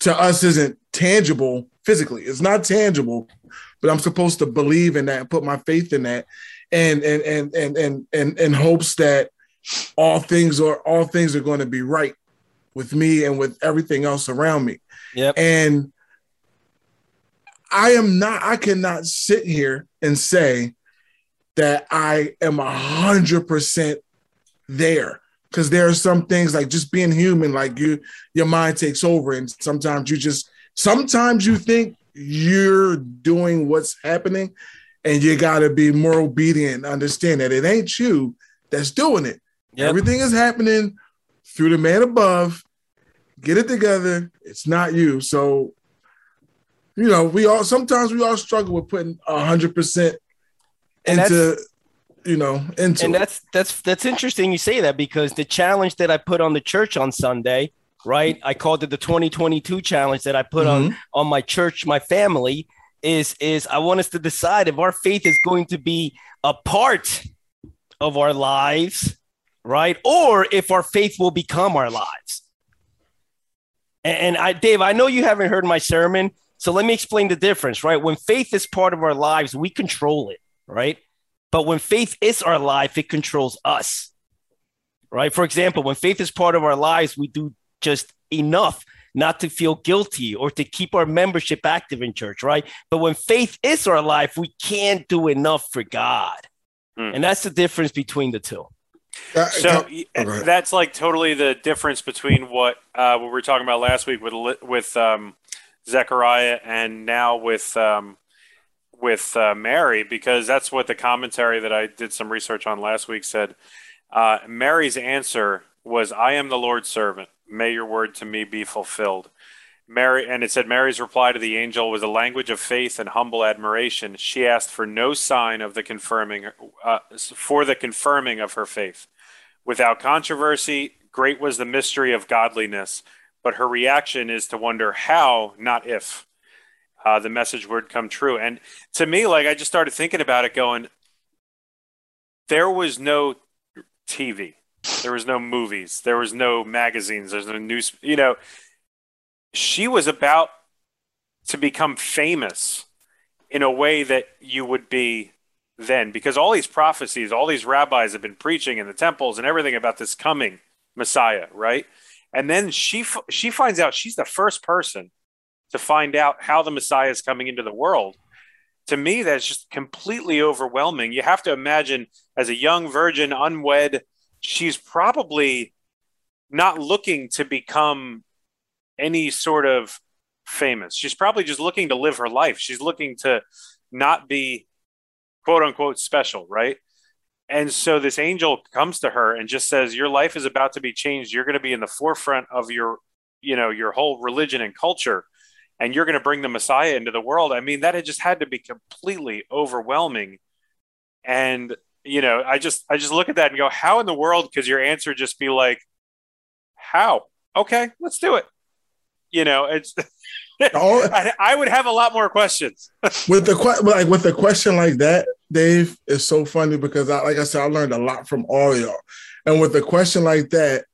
to us isn't tangible physically. It's not tangible, but I'm supposed to believe in that put my faith in that and and and and and and in hopes that all things are all things are going to be right with me and with everything else around me. Yep. And I am not I cannot sit here and say that I am a hundred percent there. Cause there are some things like just being human, like you your mind takes over, and sometimes you just sometimes you think you're doing what's happening, and you gotta be more obedient, and understand that it ain't you that's doing it. Yep. Everything is happening through the man above. Get it together. It's not you. So, you know, we all sometimes we all struggle with putting a hundred percent And into, you know, into and that's that's that's interesting you say that because the challenge that I put on the church on Sunday, right? I called it the 2022 challenge that I put on Mhm. on my church, my family is is I want us to decide if our faith is going to be a part of our lives, right? Or if our faith will become our lives. And, and I Dave, I know you haven't heard my sermon, so let me explain the difference, right? When faith is part of our lives, we control it, right? But when faith is our life, it controls us. Right? For example, when faith is part of our lives, we do just enough not to feel guilty or to keep our membership active in church, right? But when faith is our life, we can't do enough for God. Hmm. And that's the difference between the two. Uh, So can- y- go ahead. that's like totally the difference between what uh, what we were talking about last week with with um, Zechariah and now with um, with uh, Mary, because that's what the commentary that I did some research on last week said. Uh, Mary's answer was, "I am the Lord's servant. May your word to me be fulfilled." Mary, and it said Mary's reply to the angel was a language of faith and humble admiration. She asked for no sign of the confirming, uh, for the confirming of her faith. Without controversy, great was the mystery of godliness, but her reaction is to wonder how, not if, uh, the message would come true. And to me, like I just started thinking about it, going, there was no TV, there was no movies, there was no magazines, there's no news, you know. She was about to become famous in a way that you would be then because all these prophecies all these rabbis have been preaching in the temples and everything about this coming messiah right? And then she she finds out she's the first person to find out how the messiah is coming into the world. To me that's just completely overwhelming. You have to imagine as a young virgin unwed she's probably not looking to become any sort of famous she's probably just looking to live her life she's looking to not be quote unquote special, right? And so this angel comes to her and just says, Your life is about to be changed. You're going to be in the forefront of your, you know, your whole religion and culture, and you're going to bring the Messiah into the world. I mean, that had just had to be completely overwhelming. And you know, I just I just look at that and go, how in the world could your answer just be like, how? Okay, let's do it. You know, it's. Oh. I, I, would have a lot more questions with the like with a question like that. Dave is so funny because I, like I said, I learned a lot from all y'all, and with a question like that,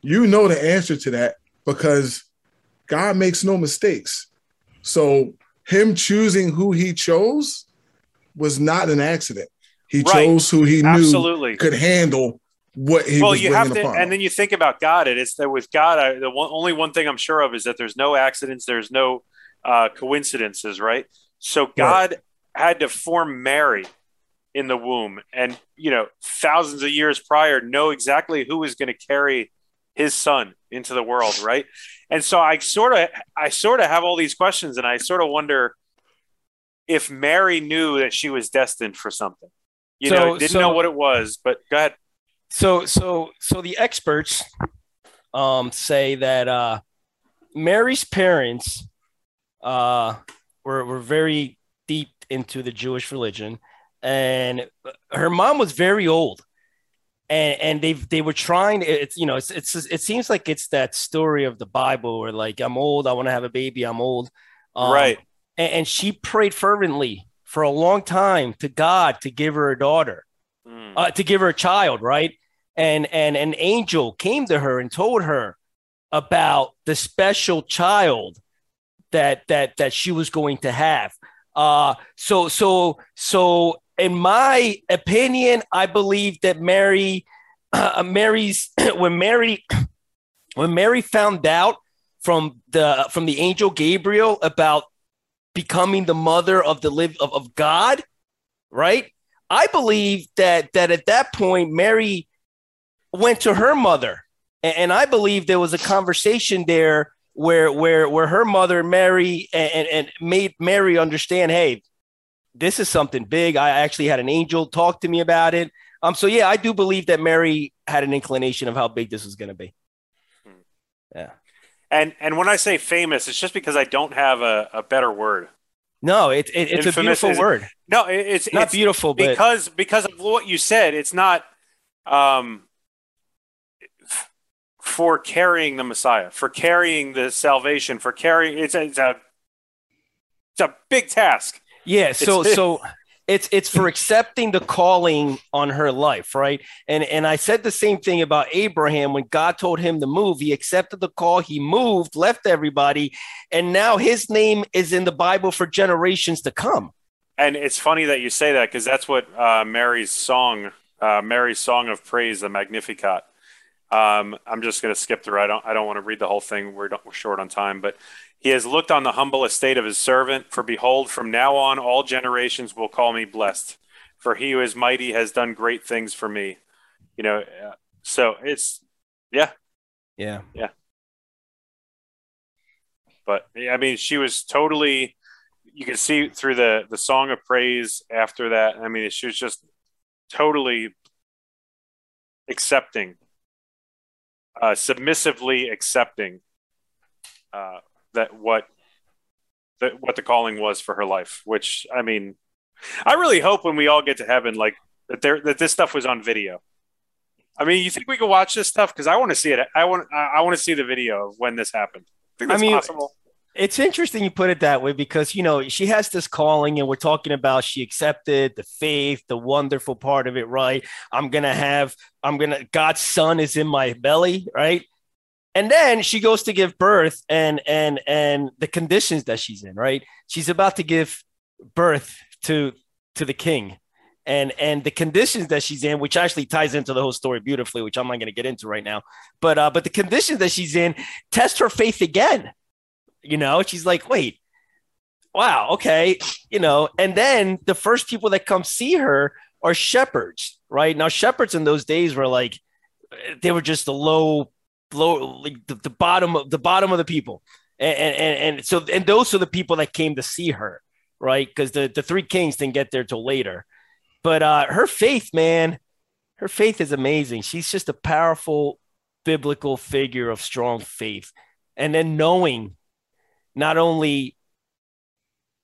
you know the answer to that because God makes no mistakes. So him choosing who he chose was not an accident. He right. chose who he knew Absolutely. could handle what he well, you have to, upon. and then you think about God. It is that with God, I, the one, only one thing I'm sure of is that there's no accidents, there's no uh, coincidences, right? So God right. had to form Mary in the womb, and you know, thousands of years prior, know exactly who was going to carry his son into the world, right? And so I sort of, I sort of have all these questions, and I sort of wonder if Mary knew that she was destined for something. You so, know, didn't so, know what it was, but go ahead. So, so, so the experts um, say that uh, Mary's parents uh, were were very deep into the Jewish religion, and her mom was very old, and and they they were trying. It's you know, it's it's it seems like it's that story of the Bible where like I'm old, I want to have a baby, I'm old, um, right? And, and she prayed fervently for a long time to God to give her a daughter, mm. uh, to give her a child, right? And and an angel came to her and told her about the special child that that that she was going to have. Uh, so so so in my opinion, I believe that Mary, uh, Mary's when Mary when Mary found out from the from the angel Gabriel about becoming the mother of the live of, of God, right? I believe that that at that point Mary went to her mother, and, and I believe there was a conversation there where where where her mother Mary and, and made Mary understand, hey, this is something big. I actually had an angel talk to me about it. Um, so yeah, I do believe that Mary had an inclination of how big this was going to be. Hmm. Yeah. And and when I say famous, it's just because I don't have a, a better word. No, it, it it's Infamous a beautiful is, word. No, it, it's not it's beautiful, because but... because of what you said. It's not um, for carrying the Messiah, for carrying the salvation, for carrying. It's a, it's a it's a big task. Yeah. So so it's it's for accepting the calling on her life right? And and i said the same thing about abraham. When god told him to move he accepted the call he moved left everybody and now his name is in the bible for generations to come. And it's funny that you say that because that's what uh, mary's song uh, mary's song of praise the magnificat. Um, i'm just going to skip through. I don't i don't want to read the whole thing. We're, we're short on time but he has looked on the humble estate of his servant, for behold, from now on all generations will call me blessed. For he who is mighty has done great things for me. You know, uh, so it's, yeah. Yeah. Yeah. But I mean, she was totally, you can see through the, the song of praise after that. I mean, she was just totally accepting, uh, submissively accepting uh, that what that what the calling was for her life. Which I mean, I really hope when we all get to heaven, like that there that this stuff was on video. I mean, you think we could watch this stuff because I want to see it. I want I want to see the video of when this happened. I think that's I mean, possible. It's interesting you put it that way because you know she has this calling, and we're talking about she accepted the faith, the wonderful part of it, right? I'm gonna have, I'm gonna God's son is in my belly, right? And then she goes to give birth and and and the conditions that she's in right? She's about to give birth to to the king. And and the conditions that she's in which actually ties into the whole story beautifully which i'm not going to get into right now. But uh but the conditions that she's in test her faith again. You know she's like wait wow okay. You know and then the first people that come see her are shepherds right? Now shepherds in those days were like they were just the low low, like the, the bottom of the bottom of the people, and, and and so and those are the people that came to see her, right? Because the the three kings didn't get there till later, but uh, her faith, man, her faith is amazing. She's just a powerful biblical figure of strong faith, and then knowing not only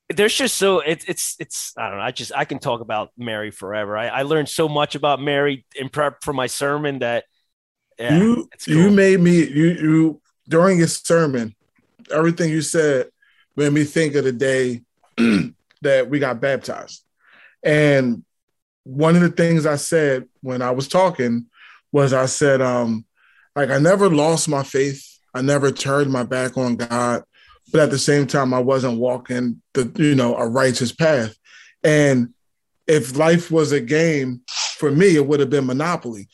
there's just so it's it's it's I don't know. I just I can talk about Mary forever. I, I learned so much about Mary in prep for my sermon that yeah, you cool. you made me you you during your sermon, everything you said made me think of the day that we got baptized. And one of the things I said when I was talking was I said, um, like I never lost my faith. I never turned my back on God, but at the same time, I wasn't walking the, you know, a righteous path. And if life was a game for me, it would have been Monopoly.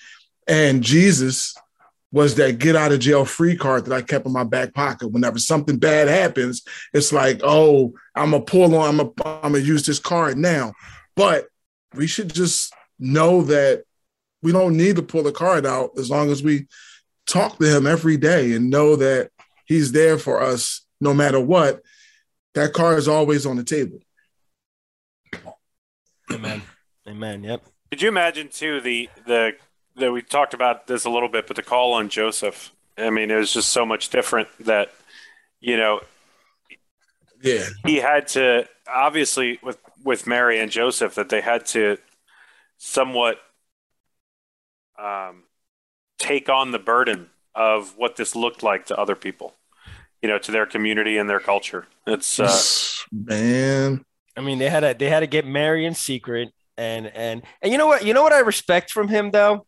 And Jesus was that get out of jail free card that I kept in my back pocket. Whenever something bad happens, it's like, oh, I'm gonna pull on, I'm gonna, I'm gonna use this card now. But we should just know that we don't need to pull the card out as long as we talk to him every day and know that he's there for us no matter what. That card is always on the table. Amen. Amen. Yep. Could you imagine too the the that we talked about this a little bit, but the call on Joseph. I mean, it was just so much different that you know Yeah. he had to obviously with with Mary and Joseph that they had to somewhat um, take on the burden of what this looked like to other people, you know, to their community and their culture. It's uh, Man. I mean, they had to they had to get Mary in secret, and and and you know what? You know what I respect from him though.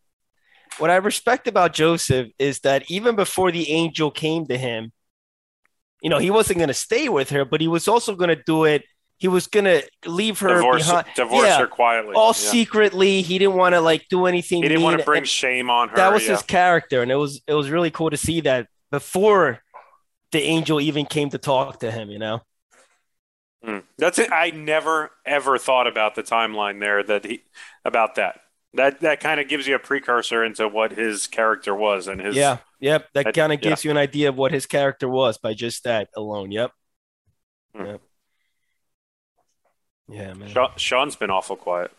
What I respect about Joseph is that even before the angel came to him, you know, he wasn't going to stay with her, but he was also going to do it. He was going to leave her divorce behind, divorce yeah, her quietly. all Yeah. secretly. He didn't want to like do anything. He didn't want to bring and shame on her. That was yeah. his character, and it was it was really cool to see that before the angel even came to talk to him. You know. Mm. That's it. I never ever thought about the timeline there that he about that. That that kind of gives you a precursor into what his character was and his Yeah, yep. That That- kind of yeah. gives you an idea of what his character was by just that alone. Yep. Hmm. Yep. Yeah, man. Sean, Sean's been awful quiet.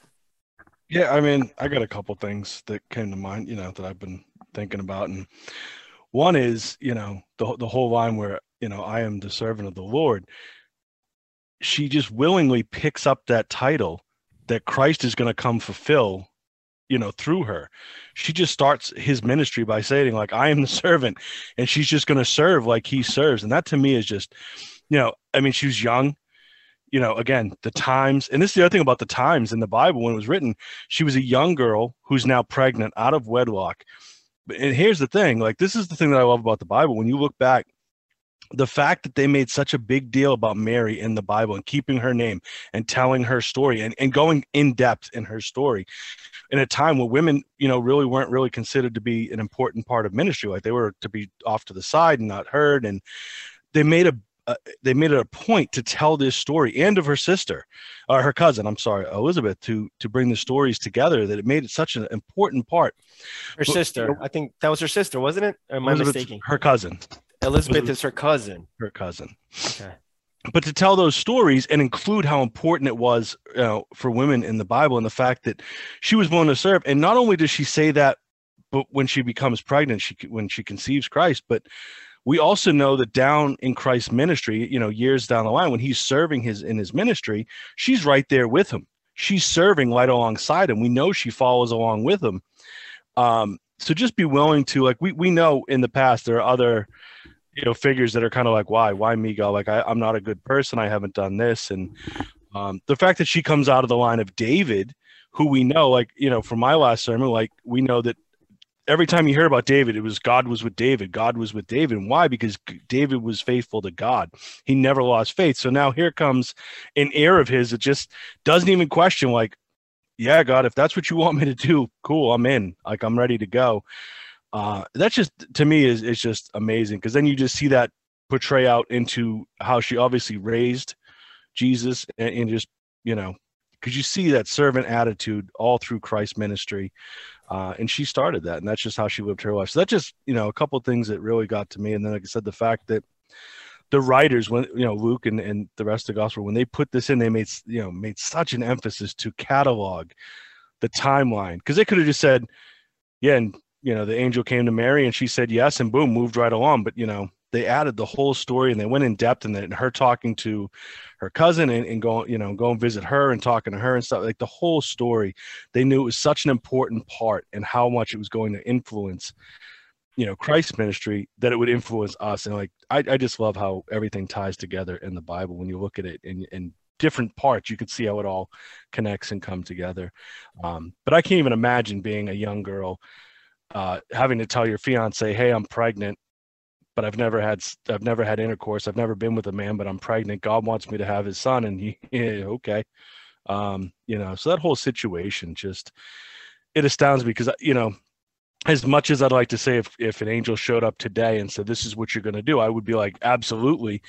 Yeah, I mean, I got a couple things that came to mind, you know, that I've been thinking about, and one is, you know, the the whole line where, you know, I am the servant of the Lord. She just willingly picks up that title that Christ is going to come fulfill, you know, through her. She just starts his ministry by saying, like, I am the servant, and she's just going to serve like he serves, and that to me is just, you know, I mean, she was young, you know, again, the times, and this is the other thing about the times in the Bible when it was written, she was a young girl who's now pregnant out of wedlock. And here's the thing like, this is the thing that I love about the Bible. When you look back, the fact that they made such a big deal about Mary in the Bible and keeping her name and telling her story and, and going in depth in her story in a time where women, you know, really weren't really considered to be an important part of ministry. Like they were to be off to the side and not heard. And they made a uh, they made it a point to tell this story and of her sister, or her cousin. I'm sorry, Elizabeth, to to bring the stories together. That it made it such an important part. Her But- sister. I think that was her sister, wasn't it? Or am I mistaken? Her cousin, Elizabeth is her cousin. her cousin. Okay. But to tell those stories and include how important it was, you know, for women in the Bible, and the fact that she was willing to serve, and not only does she say that, but when she becomes pregnant, she when she conceives Christ, but we also know that down in Christ's ministry, you know, years down the line, when he's serving his in his ministry, she's right there with him. She's serving right alongside him. We know she follows along with him. Um, so just be willing to like we we know in the past there are other you know figures that are kind of like why? Why me go like I, i'm not a good person. I haven't done this. And um, the fact that she comes out of the line of david who we know like you know from my last sermon like we know that every time you hear about david it was god was with david god was with david. And why? Because david was faithful to god. He never lost faith. So now here comes an heir of his that just doesn't even question like yeah god if that's what you want me to do cool i'm in. Like i'm ready to go uh, that's just to me is is just amazing because then you just see that portray out into how she obviously raised Jesus and, and just you know because you see that servant attitude all through Christ's ministry, uh, and she started that, and that's just how she lived her life. So that's just you know a couple things that really got to me, and then like I said, the fact that the writers when you know Luke and, and the rest of the gospel when they put this in, they made you know made such an emphasis to catalog the timeline because they could have just said, yeah, and you know the angel came to Mary and she said yes, and boom, moved right along. But you know they added the whole story and they went in depth and then her talking to her cousin and, and going you know go and visit her and talking to her and stuff like the whole story. They knew it was such an important part and how much it was going to influence you know christ's ministry that it would influence us. And like i, I just love how everything ties together in the bible when you look at it in, in different parts. You could see how it all connects and come together. Um, but i can't even imagine being a young girl uh, having to tell your fiance hey i'm pregnant but I've never had I've never had intercourse. I've never been with a man, but I'm pregnant. God wants me to have his son, and he yeah, okay, um, you know. So that whole situation just it astounds me because you know, as much as I'd like to say if if an angel showed up today and said this is what you're going to do, I would be like absolutely.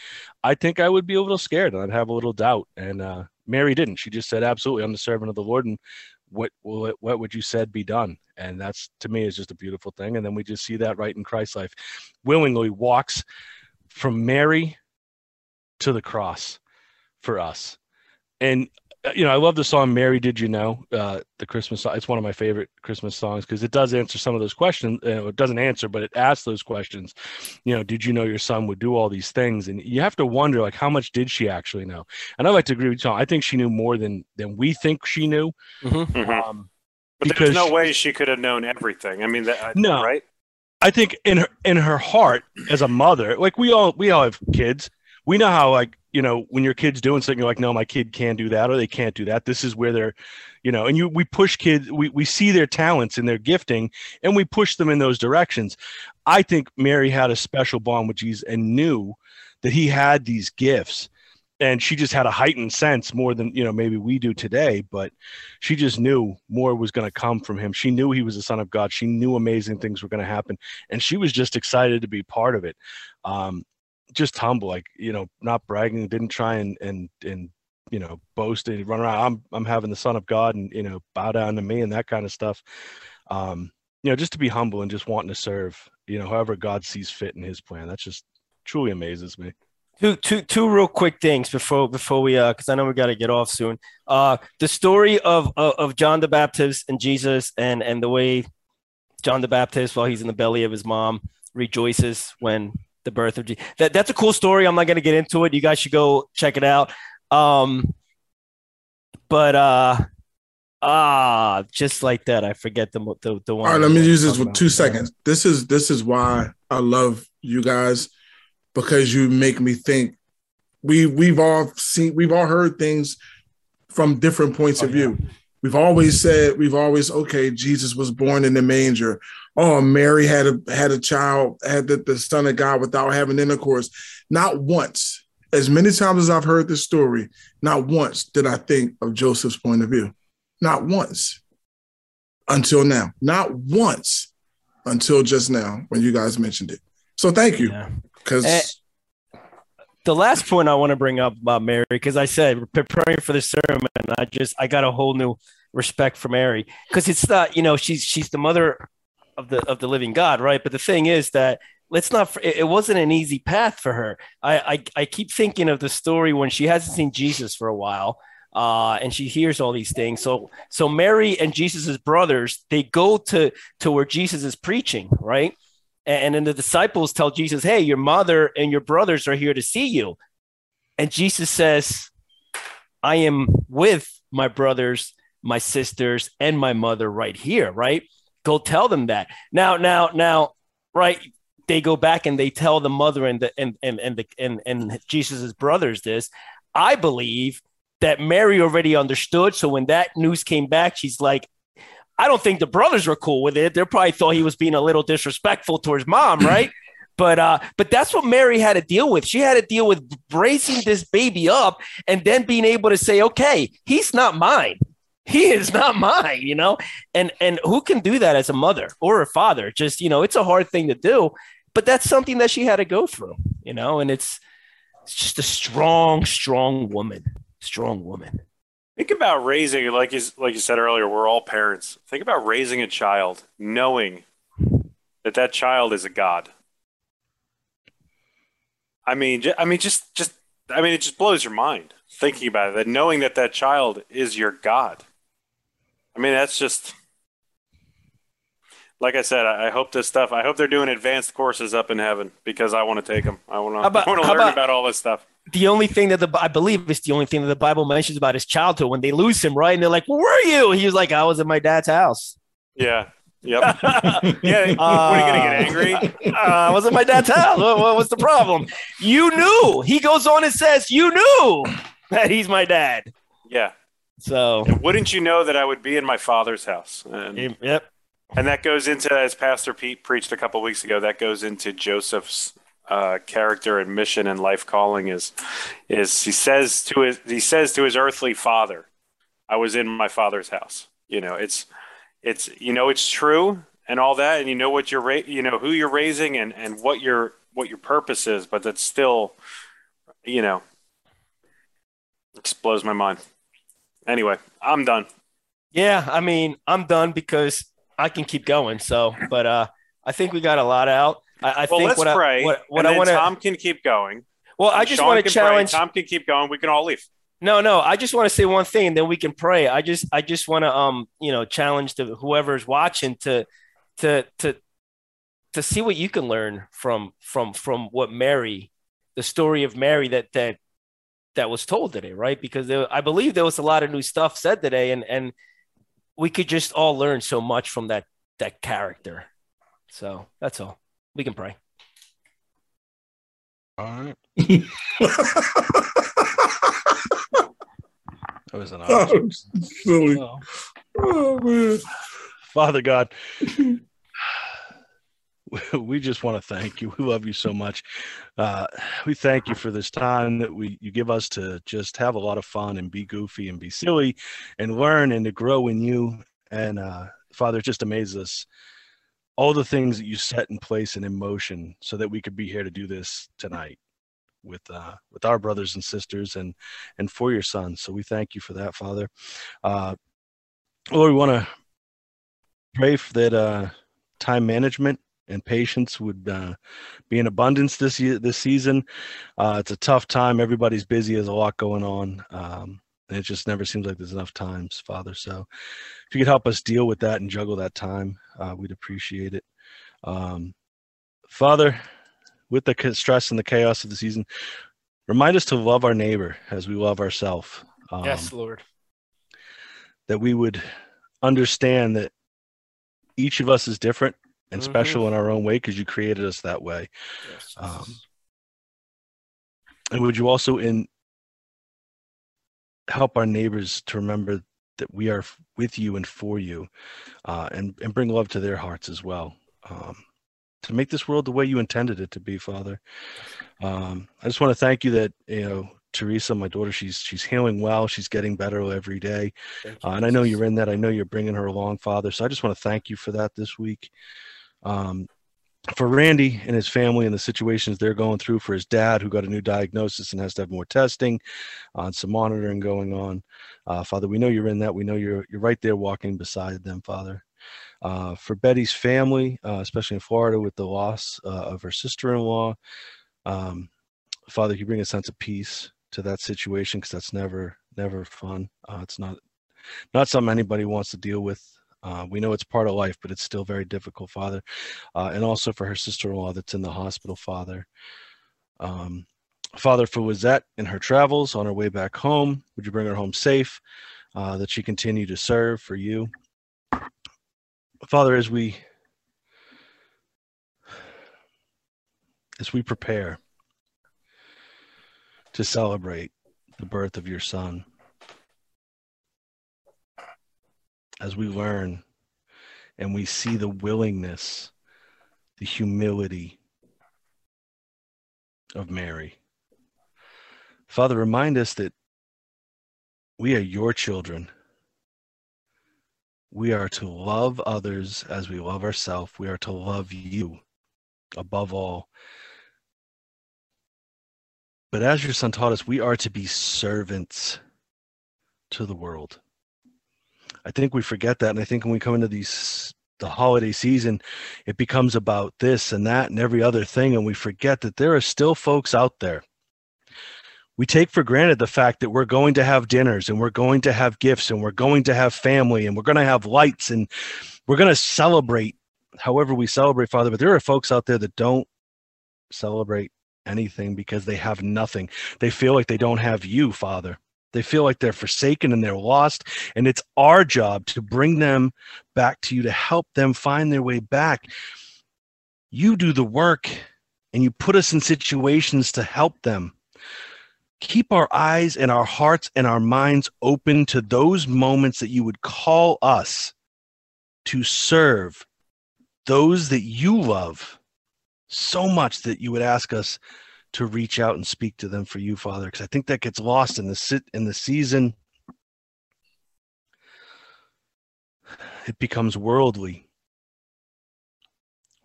I think I would be a little scared and I'd have a little doubt. And uh, Mary didn't. She just said absolutely. I'm the servant of the Lord, and what what what would you said be done? and that's to me is just a beautiful thing. And then we just see that right in christ's life. Willingly walks from mary to the cross for us. And you know i love the song mary did you know uh, the christmas song it's one of my favorite christmas songs because it does answer some of those questions uh, it doesn't answer but it asks those questions you know did you know your son would do all these things and you have to wonder like how much did she actually know and i like to agree with Tom. i think she knew more than than we think she knew Mhm. um, But there's no she- way she could have known everything. I mean, that, No. right? I think in her in her heart as a mother, like we all we all have kids. We know how like you know when your kid's doing something, you're like, no, my kid can't do that or they can't do that. This is where they're, you know, and you we push kids. We we see their talents and their gifting, and we push them in those directions. I think Mary had a special bond with Jesus and knew that he had these gifts. And she just had a heightened sense more than you know maybe we do today, but she just knew more was going to come from him. She knew he was the son of God. She knew amazing things were going to happen, and she was just excited to be part of it. Um, just humble, like you know, not bragging, didn't try and and and you know boast and run around. I'm I'm having the son of God, and you know, bow down to me and that kind of stuff. Um, you know, just to be humble and just wanting to serve. You know, however God sees fit in His plan. That's just truly amazes me. Two, two, two real quick things before before we uh because I know we got to get off soon. Uh, the story of, of of John the Baptist and Jesus and and the way John the Baptist, while he's in the belly of his mom, rejoices when the birth of Jesus. That that's a cool story. I'm not gonna get into it. You guys should go check it out. Um, but uh, ah, just like that, I forget the the the one. All right, let me use this about. two seconds. This is this is why I love you guys because you make me think. We we've all seen we've all heard things from different points Oh, of view. We've always said we've always okay. Jesus was born in the manger. Oh, Mary had a had a child, had the, the son of God without having intercourse. Not once, as many times as I've heard this story, not once did I think of Joseph's point of view. Not once until now. Not once until just now when you guys mentioned it. So thank you. Yeah. Because Eh, the last point I want to bring up about Mary, because I said preparing for the sermon, I just I got a whole new respect for Mary because it's not you know she's she's the mother of the of the living God, right? But the thing is that let's not it wasn't an easy path for her. I I, I keep thinking of the story when she hasn't seen Jesus for a while. Uh, and she hears all these things. So, so Mary and Jesus's brothers, they go to to where Jesus is preaching, right? And then the disciples tell Jesus, Hey, your mother and your brothers are here to see you. And Jesus says, I am with my brothers, my sisters, and my mother right here, right? Go tell them that. Now, now, now, right? They go back and they tell the mother and the and and and the and, and Jesus's brothers this. I believe that Mary already understood. So when that news came back, she's like, I don't think the brothers were cool with it. They probably thought he was being a little disrespectful towards mom, right? but uh, but that's what Mary had to deal with. She had to deal with bracing this baby up and then being able to say, okay, he's not mine. He is not mine, you know? And and who can do that as a mother or a father? Just, you know, it's a hard thing to do, but that's something that she had to go through, you know, and it's it's just a strong, strong woman. Strong woman. Think about raising, like you, like you said earlier, we're all parents. Think about raising a child knowing that that child is a god. I mean, I mean, just, just, I mean, it just blows your mind thinking about it. That knowing that that child is your god. I mean, that's just like I said, I, I hope this stuff. I hope they're doing advanced courses up in heaven because I want to take them. I want to. about- I want to learn about- about all this stuff. The only thing that the I believe is the only thing that the Bible mentions about his childhood when they lose him, right? And they're like, "Where were you?" He was like, "I was at my dad's house." Yeah. Yep. Yeah. what are you gonna get angry? Uh, I was at my dad's house. What, what was the problem? You knew. He goes on and says, "You knew that he's my dad." Yeah. So, And wouldn't you know that I would be in my father's house? And, yep. and that goes into, as Pastor Pete preached a couple weeks ago, that goes into Joseph's uh, character and mission and life calling. Is is he says to his he says to his earthly father, "I was in my father's house." You know, it's it's you know it's true and all that, and you know what you're ra- you know who you're raising and and what your what your purpose is, but that's still, you know, blows my mind. Anyway, I'm done. Yeah, I mean, I'm done because I can keep going. So, but uh, I think we got a lot out. I, I Well, think let's what pray. I what, what I want to. Tom can keep going. Well, I just want to can pray. challenge. Tom can keep going. We can all leave. No, no, I just want to say one thing, and then we can pray. I just, I just want to, um, you know, challenge the whoever's watching to, to, to, to see what you can learn from, from, from what Mary, the story of Mary that that that was told today, right? Because there, I believe there was a lot of new stuff said today, and and we could just all learn so much from that that character. So that's all. We can pray. All right. That was an odd. oh, silly. Well, Oh man. Father God, we just want to thank you. We love you so much. Uh, we thank you for this time that we you give us to just have a lot of fun and be goofy and be silly and learn and to grow in you. And uh, Father, it just amazes us all the things that you set in place and in motion so that we could be here to do this tonight with uh, with our brothers and sisters and and for your son. So we thank you for that, Father. Uh, Lord, we want to pray for that uh, time management and patience would uh, be in abundance this year, this season. Uh, it's a tough time. Everybody's busy. There's a lot going on. Um, and it just never seems like there's enough times, Father. So if you could help us deal with that and juggle that time, uh, we'd appreciate it. Um, Father, with the stress and the chaos of the season, remind us to love our neighbor as we love ourselves. Um, yes, Lord. that we would understand that each of us is different and Mhm. special in our own way because you created us that way. Yes. Um, and would you also in help our neighbors to remember that we are with you and for you uh, and, and bring love to their hearts as well um, to make this world the way you intended it to be father um, i just want to thank you that you know teresa my daughter she's she's healing well she's getting better every day uh, and I know you're in that. I know you're bringing her along, Father. So I just want to thank you for that this week. Um, for Randy and his family and the situations they're going through, for his dad who got a new diagnosis and has to have more testing, uh, some monitoring going on. Uh, Father, we know you're in that. We know you're you're right there walking beside them, Father. Uh, for Betty's family, uh, especially in Florida with the loss uh, of her sister-in-law, um, Father, you bring a sense of peace to that situation because that's never never fun. Uh, it's not not something anybody wants to deal with. Uh, we know it's part of life, but it's still very difficult, Father. Uh, and also for her sister-in-law that's in the hospital, Father. Um, Father, for Lizette in her travels on her way back home, would you bring her home safe, uh, that she continue to serve for you? Father, as we as we prepare to celebrate the birth of your son, as we learn and we see the willingness, the humility of Mary. Father, remind us that we are your children. We are to love others as we love ourselves. We are to love you above all. But as your son taught us, we are to be servants to the world. I think we forget that. And I think when we come into these the holiday season, it becomes about this and that and every other thing, and we forget that there are still folks out there. We take for granted the fact that we're going to have dinners and we're going to have gifts and we're going to have family and we're going to have lights and we're going to celebrate however we celebrate, Father. But there are folks out there that don't celebrate anything because they have nothing. They feel like they don't have you, Father. They feel like they're forsaken and they're lost. And it's our job to bring them back to you, to help them find their way back. You do the work and you put us in situations to help them. Keep our eyes and our hearts and our minds open to those moments that you would call us to serve those that you love so much that you would ask us to reach out and speak to them for you, Father, because I think that gets lost in the sit in the season. It becomes worldly.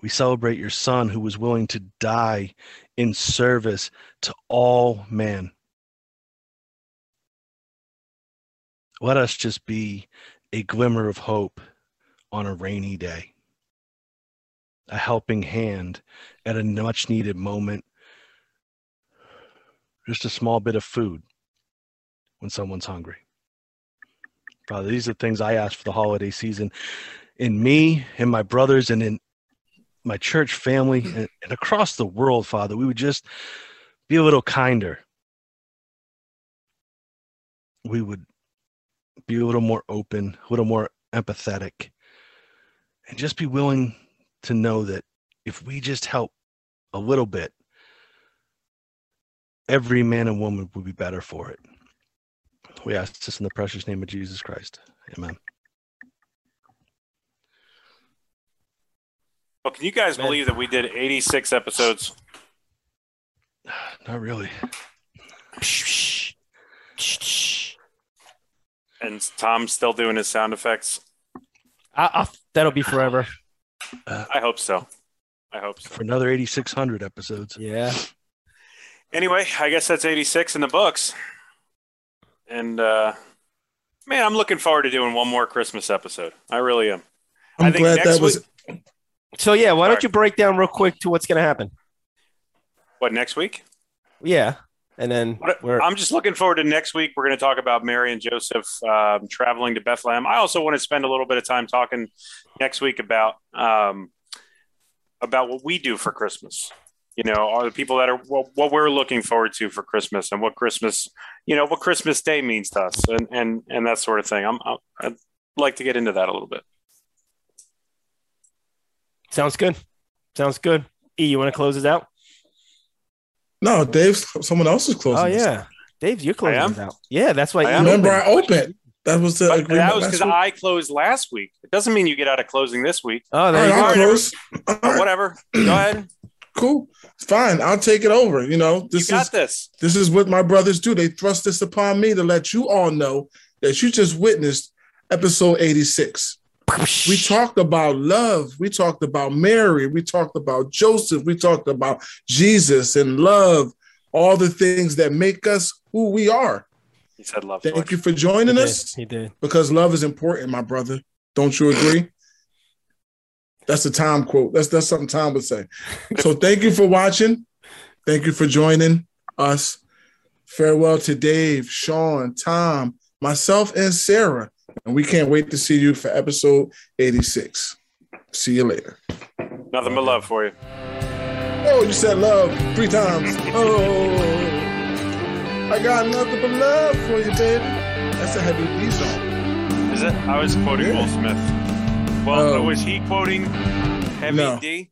We celebrate your son who was willing to die in service to all men. Let us just be a glimmer of hope on a rainy day, a helping hand at a much needed moment just a small bit of food when someone's hungry. Father, these are things I ask for the holiday season in me and my brothers and in my church family and, and across the world, Father. We would just be a little kinder. We would be a little more open, a little more empathetic, and just be willing to know that if we just help a little bit, every man and woman would be better for it. We ask this in the precious name of Jesus Christ. Amen. Well, can you guys Amen. believe that we did 86 episodes? Not really. And Tom's still doing his sound effects? I, I, that'll be forever. Uh, I hope so. I hope so. For another 8,600 episodes. Yeah. Anyway, I guess that's 86 in the books. And uh, man, I'm looking forward to doing one more Christmas episode. I really am. I I'm think glad next that was. So yeah, why All don't right. you break down real quick to what's going to happen? What next week? Yeah, and then we're I'm just looking forward to next week. We're going to talk about Mary and Joseph um, traveling to Bethlehem. I also want to spend a little bit of time talking next week about um, about what we do for Christmas. You know, are the people that are what, what we're looking forward to for Christmas and what Christmas, you know, what Christmas Day means to us, and and and that sort of thing. I'm, i I'd like to get into that a little bit. sounds good. Sounds good. E, you want to close us out? No, Dave. Someone else is closing. Oh this. yeah, Dave, you're closing I out. Yeah, that's why. I am? Remember, opened. I opened. That was the But agreement. that was because. I closed last week. It doesn't mean you get out of closing this week. Oh, All there right, you go. I'll close. All right, Whatever. Go ahead. Cool. Fine. I'll take it over. You know, this you got is this. this is what my brothers do. They thrust this upon me to let you all know that you just witnessed episode 86. We talked about love. We talked about Mary. We talked about Joseph. We talked about Jesus and love, all the things that make us who we are. He said love. Thank George. you for He joining did. us He did. because love is important, my brother. Don't you agree? That's a Tom quote. That's that's something Tom would say. So thank you for watching. Thank you for joining us. Farewell to Dave, Sean, Tom, myself, and Sarah. And we can't wait to see you for episode 86. See you later. Nothing but love for you. Oh, you said love three times. Oh, I got nothing but love for you, baby. That's a heavy D song. Is it? I was quoting Yeah. Will Smith. Well, Oh. was he quoting Heavy No. D?